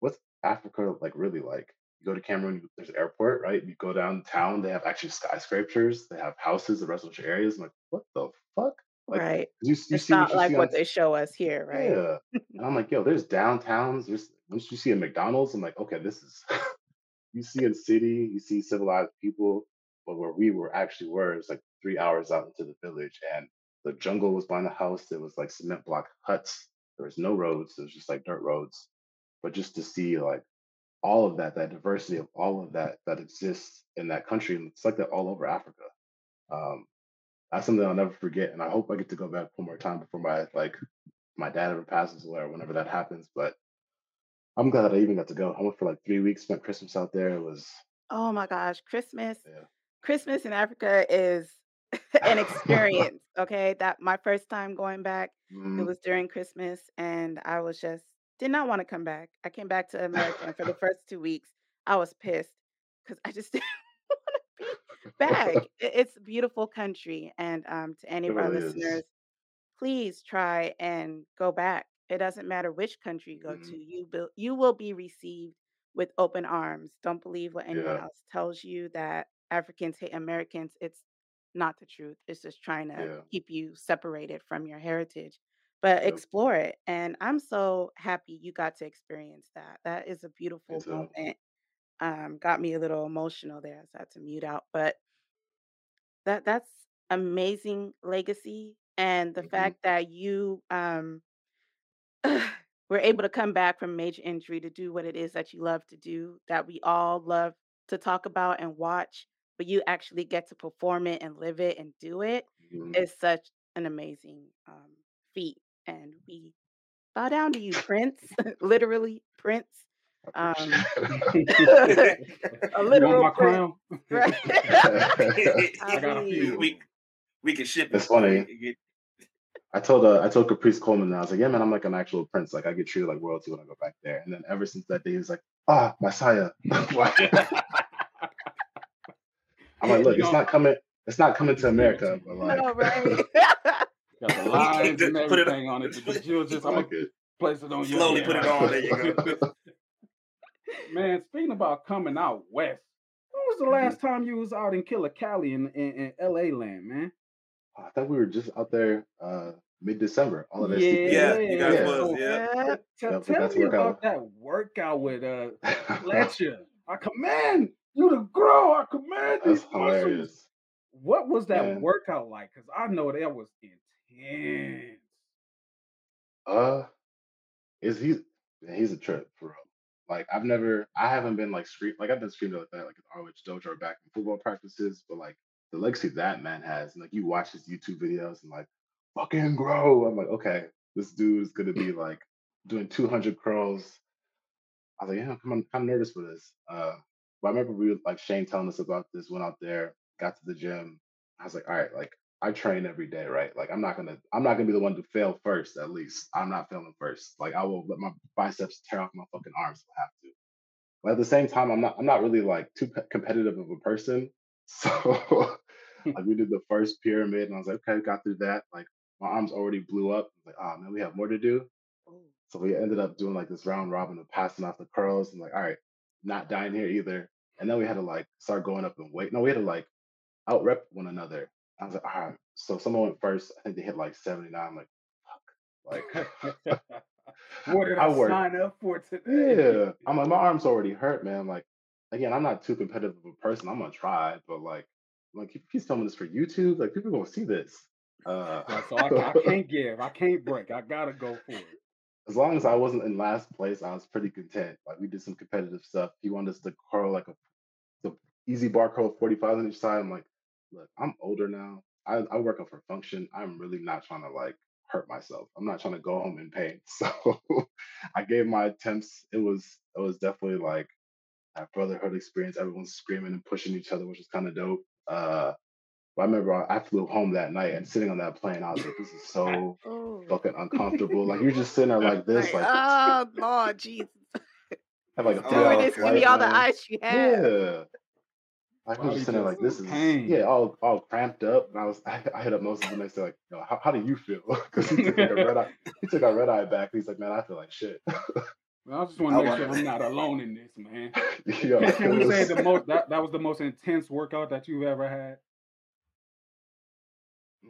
What's Africa like really like? You go to Cameroon, there's an airport, right? You go downtown, they have actually skyscrapers, they have houses, the residential areas. I'm like, what the fuck? Like,
Right.
you, you
It's
see
not like
on
what they show us here, right?
yeah. And I'm like, yo, there's downtowns. There's once you see a McDonald's, I'm like, okay, this is you see a city, you see civilized people, but where we were actually were is like three hours out into the village, and the jungle was behind the house. There was like cement block huts. There was no roads. It was just like dirt roads. But just to see like all of that, that diversity of all of that that exists in that country, and it's like that all over Africa. Um, that's something I'll never forget, and I hope I get to go back one more time before my like my dad ever passes away or whenever that happens. But I'm glad that I even got to go. I went for like three weeks, spent Christmas out there. It was
Oh my gosh, Christmas.
yeah.
Christmas in Africa is an experience, okay? That my first time going back, it
Mhm.
was during Christmas and I was just did not want to come back. I came back to America and for the first 2 weeks, I was pissed cuz I just didn't want to be back. It's a beautiful country and um to any
It
of our
really is.
listeners, please try and go back. It doesn't matter which country you go to.
Mhm.
You will you will be received with open arms. Don't believe what anyone
Yeah,
else tells you that Africans hate Americans. It's not the truth. It's just trying to
yeah,
keep you separated from your heritage. But
yep.
explore it. And I'm so happy you got to experience that. That is a beautiful moment. Um, got me a little emotional there, so I had to mute out. But that that's amazing legacy. And the
hmm
fact that you um were able to come back from major injury to do what it is that you love to do, that we all love to talk about and watch, but you actually get to perform it and live it and do it
hmm
is such an amazing um, feat. And we bow down to you, Prince, literally, Prince.
I
Um,
appreciate
a
You want
literal
my
prince,
crown?
right? I
I got a few.
we we can ship
It's
it to
funny. I told uh, I told Caprice Coleman that I was like, yeah, man, I'm like an actual prince. Like I get treated like royalty when I go back there. And then ever since that day, he's like, ah, Messiah. Why? I'm like,
You
look, it's
know,
not coming. It's not coming to
give it to
America, but like,
no, right?
Got the
You
lines and
put it
everything on it, but you'll just, I'm gonna place it on your
slowly put it on. There you go.
There. Man, speaking about coming out west, when was the
Mhm.
last time you was out in Killer Cali in, in, in LA land, man?
I thought we were just out there uh mid December, all of that
Yeah,
Yeah, you guys
Yeah.
was.
so
Yeah.
yeah.
t-
Yep, we
tell me about that workout with uh Fletcher. I command you to grow. I command
That's
these muscles.
hilarious.
What was that
Man.
workout like? Because I know that was intense.
Uh is he's he's a trip for real. Like I've never I haven't been like scream like I've been screaming like that like in ROH dojo back in football practices, but like the legacy that man has, and like you watch his YouTube videos and like fucking grow. I'm like, okay, this dude is gonna be like doing 200 curls. I was like, yeah, I'm, I'm nervous for this. Uh, but I remember we like Shane telling us about this. Went out there, got to the gym. I was like, all right, like I train every day, right? Like I'm not gonna, I'm not gonna be the one to fail first. At least I'm not failing first. Like I will let my biceps tear off my fucking arms if I have to. But at the same time, I'm not, I'm not really like too pe- competitive of a person. So hmm. like we did the first pyramid, and I was like, okay, got through that. Like my arms already blew up. Like, oh man, we have more to do.
Ooh.
So we ended up doing like this round robin of passing off the curls and like, all right, not dying here either. And then we had to like start going up and wait. No, we had to like out rep one another. I was like, all right. So someone went first. I think they hit like 79. I'm like, fuck. Like
what did I,
I work.
sign up for today?
Yeah. I'm like, my arm's already hurt, man. Like, again, I'm not too competitive of a person. I'm gonna try, but like, like if he's filming this for YouTube, like people gonna see this. Uh,
so I, I can't give. I can't break. I gotta go for it.
as long as I wasn't in last place, I was pretty content. Like we did some competitive stuff. He wanted us to curl like a the EZ bar curl 45 on each side. I'm like, look, I'm older now. I, I work out for function. I'm really not trying to like hurt myself. I'm not trying to go home in pain. So I gave my attempts. It was it was definitely like a brotherhood experience. Everyone's screaming and pushing each other, which is kind of dope. Uh but I remember I I flew home that night and sitting on that plane, I was like, this is so
Oh.
fucking uncomfortable. Like you're just sitting there like this,
Like,
like
oh Lord Jesus.
have like a
Oh,
three
Give
hour
this, give
flight,
me all the ice you have.
Yeah. I was just sitting there like this is
pain.
yeah, all all cramped up. And I was I, I hit up Moses the next day like, yo, how, how do you feel? Because he took like a red eye he took our red eye back. He's like, man, I feel like shit.
Well, I just want to make sure I'm not alone in this, man.
Yo, Kaun,
we say the most that, that was the most intense workout that you've ever had?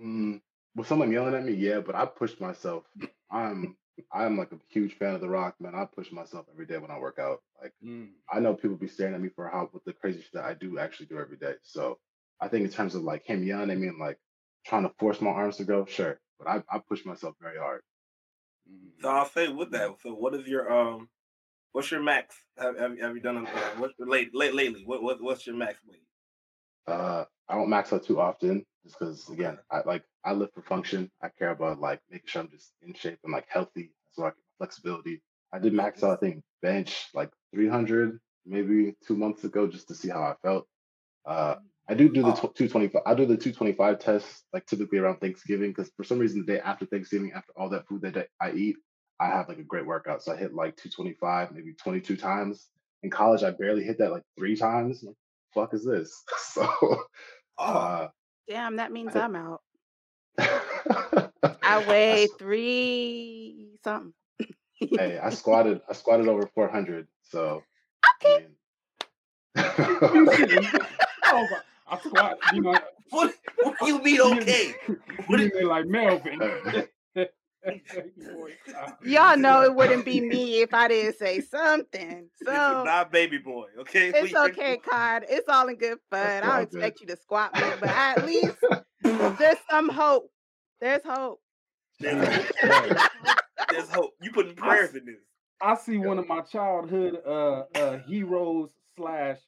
Mm, with someone yelling at me, yeah, but I pushed myself. I'm I'm like a huge fan of The Rock, man. I push myself every day when I work out. Like
Mm.
I know people be staring at me for how with the crazy shit that I do actually do every day. So I think in terms of like him yelling at me and like trying to force my arms to go, sure. But I, I push myself very hard.
Mm.
So I'll say with that. So what is your um, what's your max? Have have, have you done uh, what's late, late lately? What what what's your max weight?
Uh I don't max out too often just because again,
Okay.
I like I live for function. I care about like making sure I'm just in shape and like healthy so I can flexibility. I did max out I think bench like 300 maybe two months ago just to see how I felt. Uh I do do the tw- 225. I do the 225 test like typically around Thanksgiving because for some reason the day after Thanksgiving, after all that food that I eat, I have like a great workout. So I hit like 225, maybe 22 times. In college, I barely hit that like three times. Like, fuck is this? So,
Oh,
uh,
Damn, that means
I-
I'm out. I weigh three something.
hey, I squatted. I squatted over 400. So,
Okay.
I
You
mean,
oh, I squat, you know.
what what do you mean okay? What
You mean like Melvin.
Y'all know it wouldn't be me if I didn't say something.
This
So
not baby boy, okay?
it's
We-
okay, Card. It's all in good fun.
That's
I
all
don't
good.
expect you to squat me, but at least there's some hope. There's hope.
There's hope. There's hope. You putting prayers in this.
I see one of my childhood uh, uh, heroes slash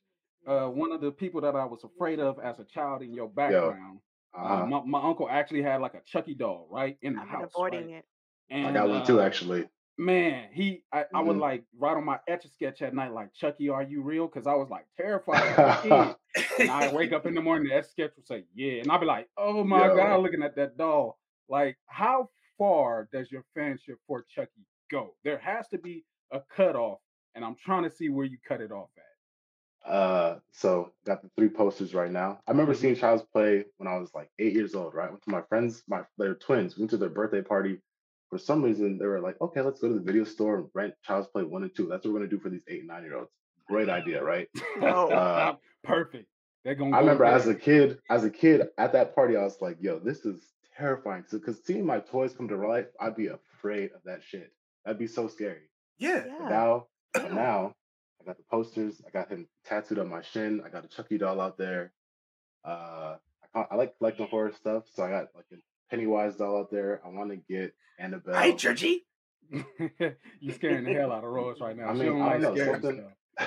uh, one of the people that I was afraid of as a child in your background. Uh,
uh,
my, my uncle actually had like a Chucky doll right in the
I've
house.
avoiding
right?
it.
And,
I got one too,
uh,
actually.
Man, he I, I would
Mhm.
like write on my etch a sketch at night like Chucky, are you real? Because I was like terrified as a kid. And I wake up in the morning, the etch sketch would say, Yeah. And I'd be like, Oh my
Yo.
God, looking at that doll. Like, how far does your fanship for Chucky go? There has to be a cutoff, and I'm trying to see where you cut it off at.
Uh, so got the three posters right now. I remember
Mhm.
seeing Child's Play when I was like eight years old. Right, went to my friends, my they're twins. Went to their birthday party. For some reason, they were like, "Okay, let's go to the video store and rent Child's Play one and two. That's what we're gonna do for these eight and nine year olds." Great idea, right?
No.
Uh,
Perfect. They're gonna.
I remember as a kid, as a kid at that party, I was like, "Yo, this is terrifying." So because seeing my toys come to life, I'd be afraid of that shit. That'd be so scary.
yeah.
Yeah.
Now, now, I got the posters. I got him tattooed on my shin. I got a Chucky doll out there. Uh, I, ca- I like collecting horror stuff, so I got like a Pennywise doll out there. I want to get Annabelle.
Hi, Churchy.
You're scaring the hell out of Rose right now.
I mean, I
like
know, something-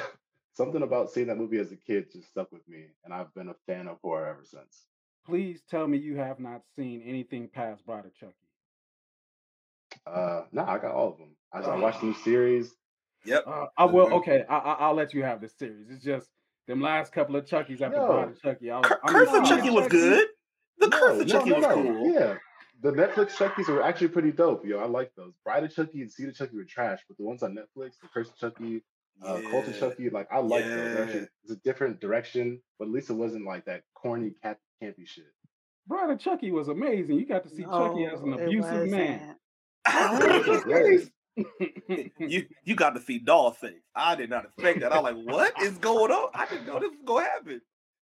Something about seeing that movie as a kid just stuck with me, and I've been a fan of horror ever since.
Please tell me you have not seen anything past Bride of Chucky.
Uh, no, I got all of them. I, I watched the new series.
Yep.
Uh, I will.
Mhm.
Okay, I, I, I'll let you have this series. It's just them last couple of Chucky's after
Yo.
Bride of Chucky. I was,
Cur-
I mean,
Curse of
Bride
Chucky was good. The
No,
Curse of Chucky
no,
was cool.
Yeah, the Netflix Chuckies were actually pretty dope. Yo, I like those. Bride of Chucky and Seed of Chucky were trash, but the ones on Netflix, the Curse of Chucky, uh, Cult of Chucky, like I like those. Actually, it's a different direction, but at least it wasn't like that corny cat campy shit.
Bride of Chucky was amazing. You got to see Chucky as an abusive man.
wasn't.
Yes.
You you got to see Dollface. I did not expect that. I'm like, what is going on? I didn't know this was gonna happen.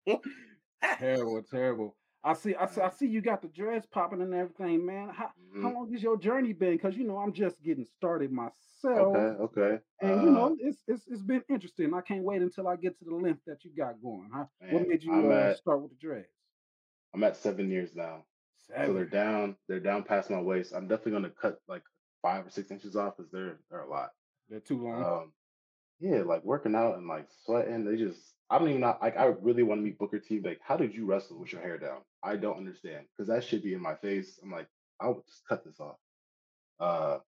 terrible, terrible. I see, I see, I see you got the dreads popping and everything, man. How
Mhm.
how long has your journey been? Because you know I'm just getting started myself,
Okay, okay.
and you
Uh,
know it's it's it's been interesting. I can't wait until I get to the length that you got going. Huh? What made you uh,
at
start with the dreads?
I'm at seven years now. So they're down, they're down past my waist. I'm definitely gonna cut like five or six inches off because they're they're a lot.
They're too long.
Um, yeah, like working out and like sweating. They just I don't even know. Like I really want to meet Booker T. Like, how did you wrestle with your hair down? I don't understand because that should be in my face. I'm like, I'll just cut this off. Uh,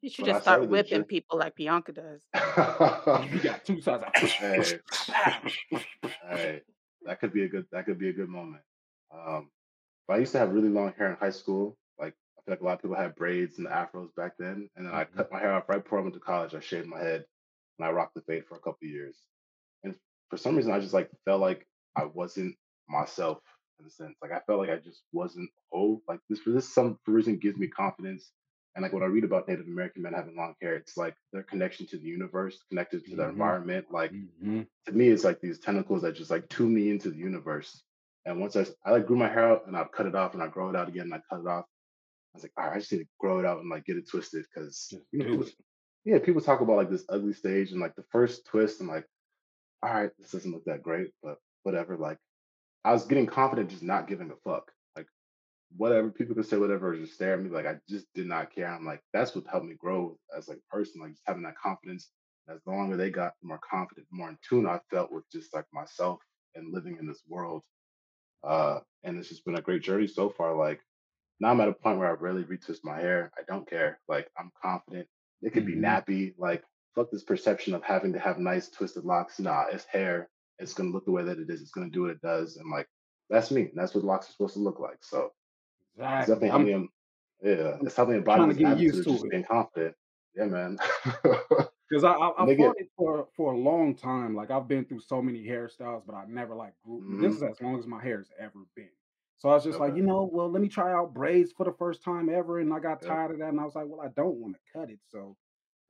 You should just start whipping
journey.
people like Bianca does.
you got two sides.
Hey. Hey, that could be a good that could be a good moment. Um, but I used to have really long hair in high school. Like feel like a lot of people had braids and afros back then. And then I
Mhm.
cut my hair off right before I went to college. I shaved my head and I rocked the fade for a couple of years. And for some reason I just like felt like I wasn't myself in a sense. Like I felt like I just wasn't whole. Like this for this some reason gives me confidence. And like when I read about Native American men having long hair, it's like their connection to the universe, connected to their
Mhm.
environment. Like
hmm
to me, it's like these tentacles that just like tune me into the universe. And once I, I like grew my hair out and I cut it off and I grow it out again and I cut it off. I was like, all right, I just need to grow it out and like get it twisted because you know, people, yeah, people talk about like this ugly stage and like the first twist. I'm like, all right, this doesn't look that great, but whatever. Like I was getting confident, just not giving a fuck. Like whatever people can say, whatever, just stare at me. Like I just did not care. I'm like, that's what helped me grow as like a person, like just having that confidence. As the longer they got, the more confident, more in tune I felt with just like myself and living in this world. Uh, and it's just been a great journey so far. Like now I'm at a point where I really retwist my hair. I don't care. Like I'm confident. It could be
hmm
nappy. Like fuck this perception of having to have nice twisted locks. Nah, it's hair. It's gonna look the way that it is. It's gonna do what it does. And like that's me. And that's what locks are supposed to look like. So it's
Exactly.
definitely helping him. Yeah,
I'm
it's helping embody
trying to
this
get
attitude
used to
just
it.
being confident. Yeah, man.
because I, I I fought it for for a long time. Like I've been through so many hairstyles, but I never like grew. This
hmm
is as long as my hair's ever been. So I was just like, you know, well, let me try out braids for the first time ever, and I got tired of that, and I was like, well, I don't want to cut it, so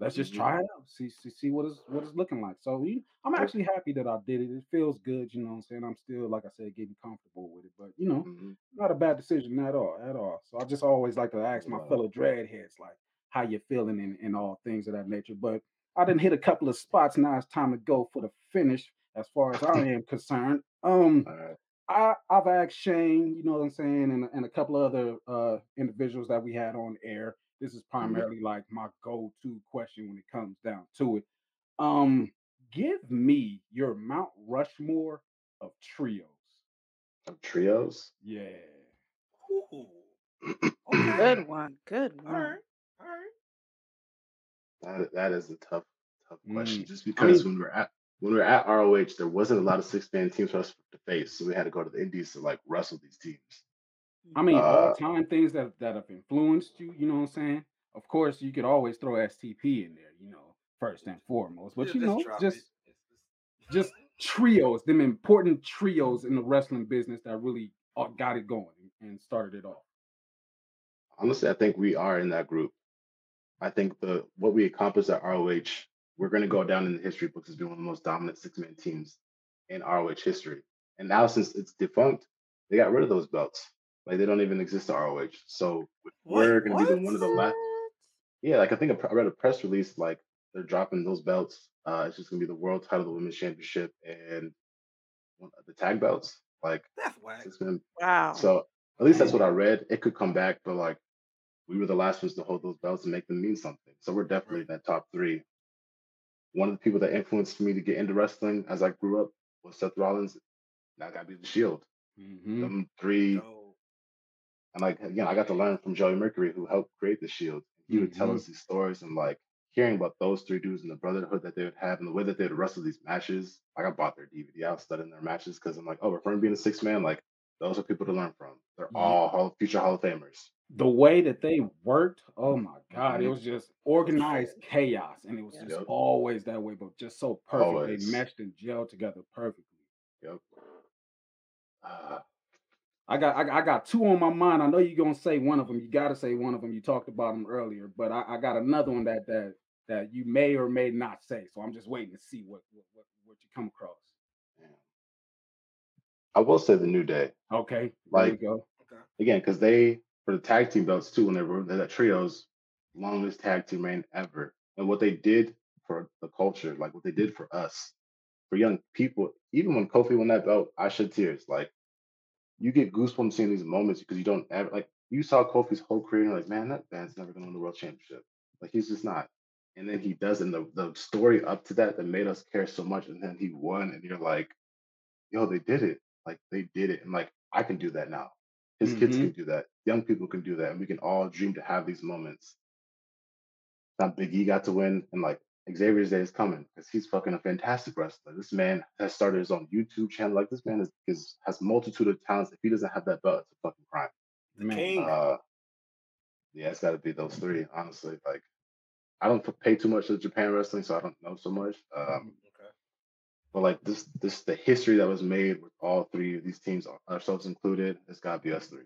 let's just
hmm
try it out, see see, see what is what it's looking like. So you, I'm actually happy that I did it. It feels good, you know what I'm saying. I'm still, like I said, getting comfortable with it, but you know,
hmm
not a bad decision at all, at all. So I just always like to ask my fellow dreadheads, like, how you feeling and, and all things of that nature. But I didn't hit a couple of spots. Now it's time to go for the finish, as far as I am concerned. Um,
All right.
I I've asked Shane, you know what I'm saying, and, and a couple of other uh individuals that we had on air. This is
hmm
primarily like my go-to question when it comes down to it. Um, give me your Mount Rushmore of trios.
Of trios.
Yeah.
Ooh,
Good one. Good one.
right. All right.
That that is a tough tough question.
Mm.
Just
I
because
mean,
when we're at when we we're at ROH, there wasn't a lot of six man teams for us to face, so we had to go to the Indies to like wrestle these teams.
I mean, all
Uh,
time things that that have influenced you. You know what I'm saying? Of course, you could always throw STP in there. You know, first and foremost. But you know, just
Just- just-
just trios, them important trios in the wrestling business that really uh, got it going and started it off.
honestly, I think we are in that group. I think the what we accomplished at ROH, we're going to go down in the history books as being one of the most dominant six man teams in ROH history. And now, since it's defunct, they got rid of those belts. Like they don't even exist at ROH. So we're going to be the one of the last. Yeah, like I think I read a press release like they're dropping those belts. Uh, it's just gonna be the world title, the women's championship, and one of the tag belts. Like
That's whack.
Wow.
So at least that's what I read. It could come back, but like we were the last ones to hold those belts and make them mean something. So we're definitely in that top three. One of the people that influenced me to get into wrestling as I grew up was Seth Rollins. That gotta be the Shield.
hmm
Them three
Yo,
And like again, I got to learn from Joey Mercury, who helped create the Shield. He would tell
Mhm.
us these stories and like hearing about those three dudes and the brotherhood that they would have and the way that they would wrestle these matches. Like I bought their DVD, I was studying their matches because I'm like, oh, referring to being a six man, like those are people to learn from. They're
Ye-
all Hall, future Hall of Famers.
The way that they worked, oh my God, it
Mhm.
was just organized chaos, and it was
Yeah.
just always that way, but just so perfect. They meshed and gelled together perfectly.
Yep. Uh,
I got I, got- I got two on my mind. I know you're gonna say one of them. You got to say one of them. You talked about them earlier, but I, I got another one that that that you may or may not say. So I'm just waiting to see what what what, what you come across.
I will say the New Day
Okay,
Like-
go.
Okay.
again because they for the tag team belts too when they were that trios longest tag team reign ever. And what they did for the culture like what they did for us for young people even when Kofi won that belt I shed tears. Like you get goosebumps seeing these moments because you don't ever like you saw Kofi's whole career and like man that man's never gonna win the world championship. Like he's just not. And then he does and the, the story up to that that made us care so much and then he won and you're like yo they did it. Like they did it. And like I can do that now his kids
Mhm.
can do that. Young people can do that, and we can all dream to have these moments. Now, Big E got to win, and like Xavier's Day is coming because he's fucking a fantastic wrestler. This man has started his own YouTube channel. Like this man is, is has multitude of talents. If he doesn't have that belt, it's a fucking crime.
Man,
King.
Uh, yeah, it's got to be those three. Honestly, like I don't pay too much to Japan wrestling, so I don't know so much. Um. But like this, this the history that was made with all three of these teams, uh, ourselves included, it's got to be us three.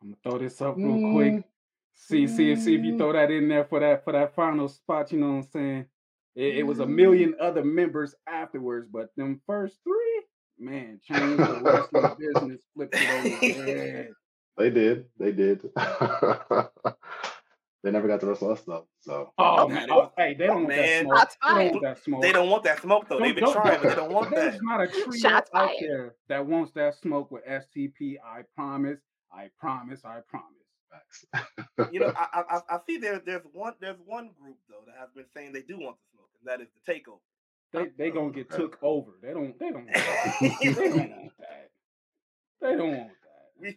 I'm gonna throw this up real quick. Mm. See, see, see if you throw that in there for that for that final spot. You know what I'm saying? It, it was a mm. million other members afterwards, but them first three, man, changed the wrestling business, flipped it over its.
They did. They did. they never got the rest of us though. So
Oh,
oh
man,
man,
oh, hey, they don't want
man.
that
Shots
smoke. They don't want that smoke.
They don't want that smoke though. They've been trying, but they don't want that.
There's
that.
not a trio
Shots
out
fired.
there that wants that smoke with STP. I promise. I promise. I promise.
You know, I, I I- I see there there's one there's one group though that has been saying they do want the smoke, and that is the takeover.
They they gonna get took over. They don't they don't want that. they don't want that. They don't want that.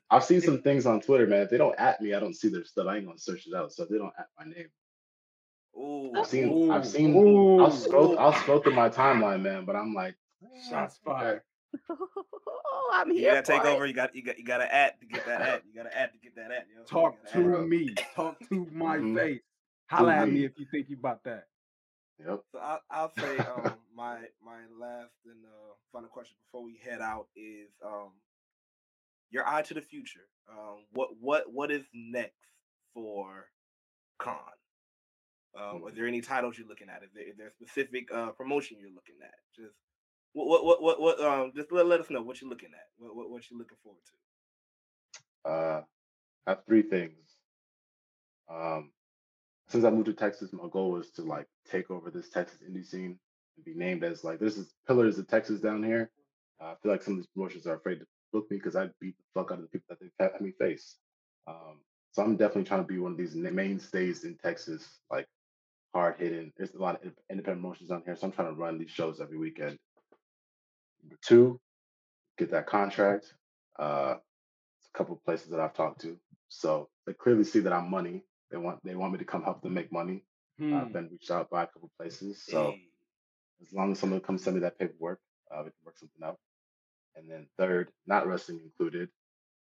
I've seen some things on Twitter, man. If they don't at me, I don't see their stuff. I ain't gonna search it out. So if they don't at my name.
Ooh,
I've seen
Ooh,
I've seen
ooh.
I'll scroll I'll scroll through my timeline, man, but I'm like
Shots
okay.
fired.
I'm here.
You
here
gotta take
it.
over. You got you got you got to add to get that ad. You got to add to get that ad. Yo.
Talk
gotta
to
add.
me. Talk to my
Mhm.
face. Holla at me
me.
if you think you about that.
Yep.
So I, I'll say um, my my last and uh, final question before we head out is um, your eye to the future. Um, what what what is next for Kaun? Um, are there any titles you're looking at? Is there, is there a specific uh, promotion you're looking at? Just what what what what, what um just let, let us know what you're looking at. What what, what you're looking forward to.
Uh I have three things. Um since I moved to Texas, my goal was to like take over this Texas indie scene and be named as like this is pillars of Texas down here. Uh, I feel like some of these promotions are afraid to book me because I beat the fuck out of the people that they've had me face. Um, so I'm definitely trying to be one of these mainstays in Texas, like hard hitting. There's a lot of independent promotions down here, so I'm trying to run these shows every weekend. Number two, get that contract. Uh, it's a couple of places that I've talked to, so they clearly see that I'm money. They want they want me to come help them make money.
Hmm.
I've been reached out by a couple places, so
Hey.
as long as someone comes send me that paperwork, uh, we can work something out. And then third, not wrestling included,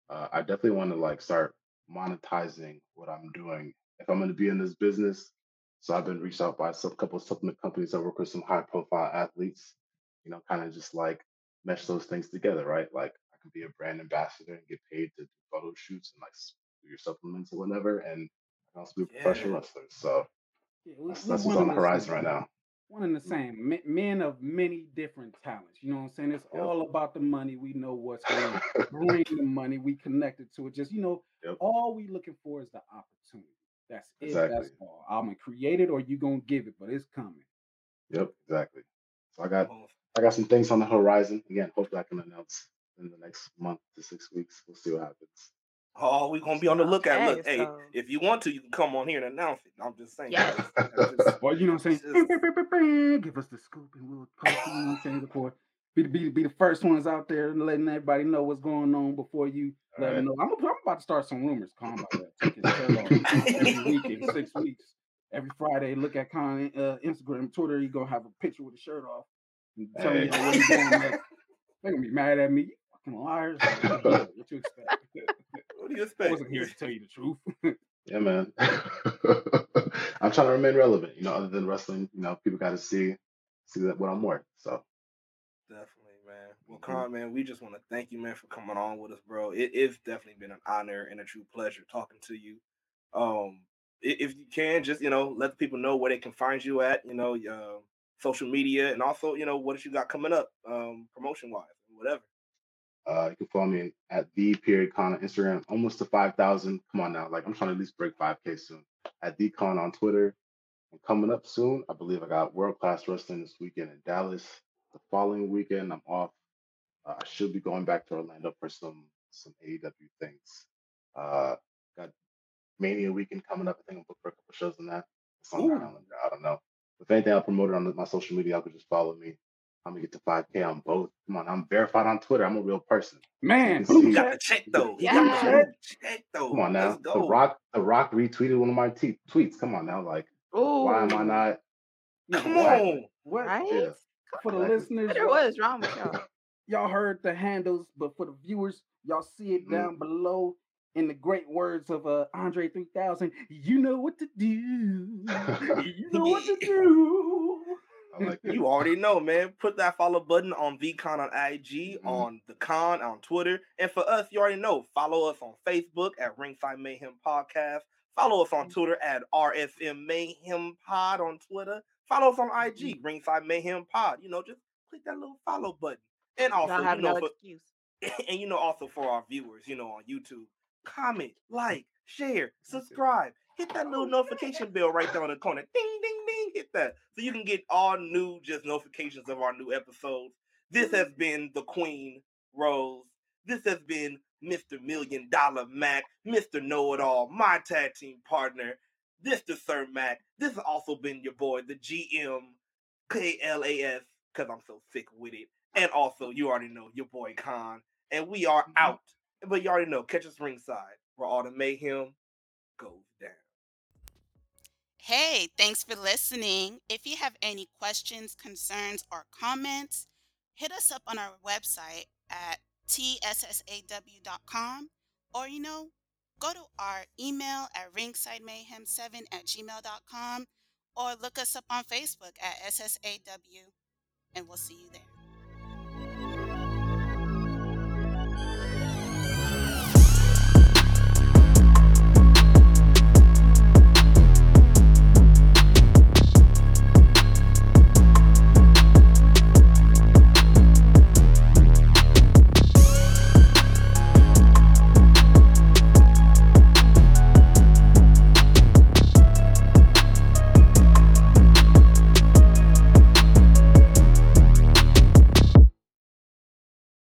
uh, I definitely want to like start monetizing what I'm doing. If I'm going to be in this business, so I've been reached out by some couple of supplement companies that work with some high profile athletes. You know, kind of just like mesh those things together, right? Like I can be a brand ambassador and get paid to do photo shoots and like do your supplements or whatever, and I can also be a professional wrestler. So
Yeah,
that's, that's what's on the horizon right now.
One and the mm. same. Men of many different talents. You know what I'm saying? It's
Yep.
all about the money. We know what's going to bring the money. We connected to it. Just, you know,
Yep.
all we looking for is the opportunity. That's it.
Exactly.
That's all. I'm going to create it or you going to give it, but it's coming.
Yep, exactly. So I got I got some things on the horizon. Again, hopefully I can announce in the next month to six weeks. We'll see what happens.
Oh, we're gonna be on the lookout. Look,
Okay,
hey, if you want to, you can come on here and announce it. I'm just saying.
Yes.
That's- that's just-
Or, you know what I'm
It's
saying? Give us the scoop and we'll post it. You know what I'm saying? Before, be, be, be the first ones out there and letting everybody know what's going on before you let them know. I'm, I'm about to start some rumors. Calm about that. Take his shirt off every week in six weeks. Every Friday, look at Kaun uh, Instagram, Twitter. You gonna have a picture with a shirt off. And tell
Hey.
me what you doing next. They're gonna be mad at me. You fucking liars. Like, yeah, what you expect?
what do you expect?
I wasn't here to tell you the truth.
Yeah, man. I'm trying to remain relevant. You know, other than wrestling, you know, people got to see see that what I'm worth. So
Definitely, man. Well,
Mhm.
Kaun, man, we just want to thank you, man, for coming on with us, bro. It, it's definitely been an honor and a true pleasure talking to you. Um, if you can, just you know, let the people know where they can find you at, you know, uh, social media, and also, you know, what you got coming up, um, promotion wise, whatever.
Uh, you can follow me at the period con on Instagram, almost to five thousand. Come on now, like I'm trying to at least break five k soon. At the Kaun on Twitter, and coming up soon, I believe I got world class wrestling this weekend in Dallas. The following weekend, I'm off. Uh, I should be going back to Orlando for some some AEW things. Uh, got Mania weekend coming up. I think I'm booked for a couple shows in that. It's the
Ooh.
calendar. I don't know. If anything, I'll promote it on my social media. Y'all can just follow me. I'm gonna get to 5K on both. Come on, I'm verified on Twitter. I'm a real person.
Man,
You see-
He got
check.
the check though. He
Yeah.
got the check though.
Come on now.
Let's
The. Rock, The Rock retweeted one of my te- tweets. Come on now, like why am I not?
Come
Exactly.
on.
What?
right?
Yeah.
For the
Exactly.
listeners,
Twitter, what is wrong with y'all?
y'all heard the handles, but for the viewers, y'all see it
Mhm.
down below. In the great words of uh, Andre 3000, you know what to do. You know what to do.
Like.
You already know, man. Put that follow button on VCon on IG,
Mhm.
on the Kaun on Twitter, and for us, you already know. Follow us on Facebook at Ringside Mayhem Podcast. Follow us on Twitter at RSM Mayhem Pod on Twitter. Follow us on IG, Ringside Mayhem Pod. You know, just click that little follow button. And also, you know,
no
for,
excuse.
and you know, also for our viewers, you know, on YouTube, comment, like, share, subscribe, hit that little notification bell right there on the corner. Ding, ding, ding, hit that. So you can get all new just notifications of our new episodes. This has been the Queen Rose. This has been Mr. Million Dollar Mac, Mr. Know It All, my tag team partner, Mr. Sir Mac. This has also been your boy, the GM KLAS, because I'm so sick with it. And also, you already know your boy Kaun. And we are
Mhm.
out. But you already know, catch us ringside where all the mayhem goes down.
Hey, thanks for listening. If you have any questions, concerns, or comments, hit us up on our website at tssaw.com or, you know, go to our email at ringsidemayhem7 at gmail.com or look us up on Facebook at SSAW, and we'll see you there.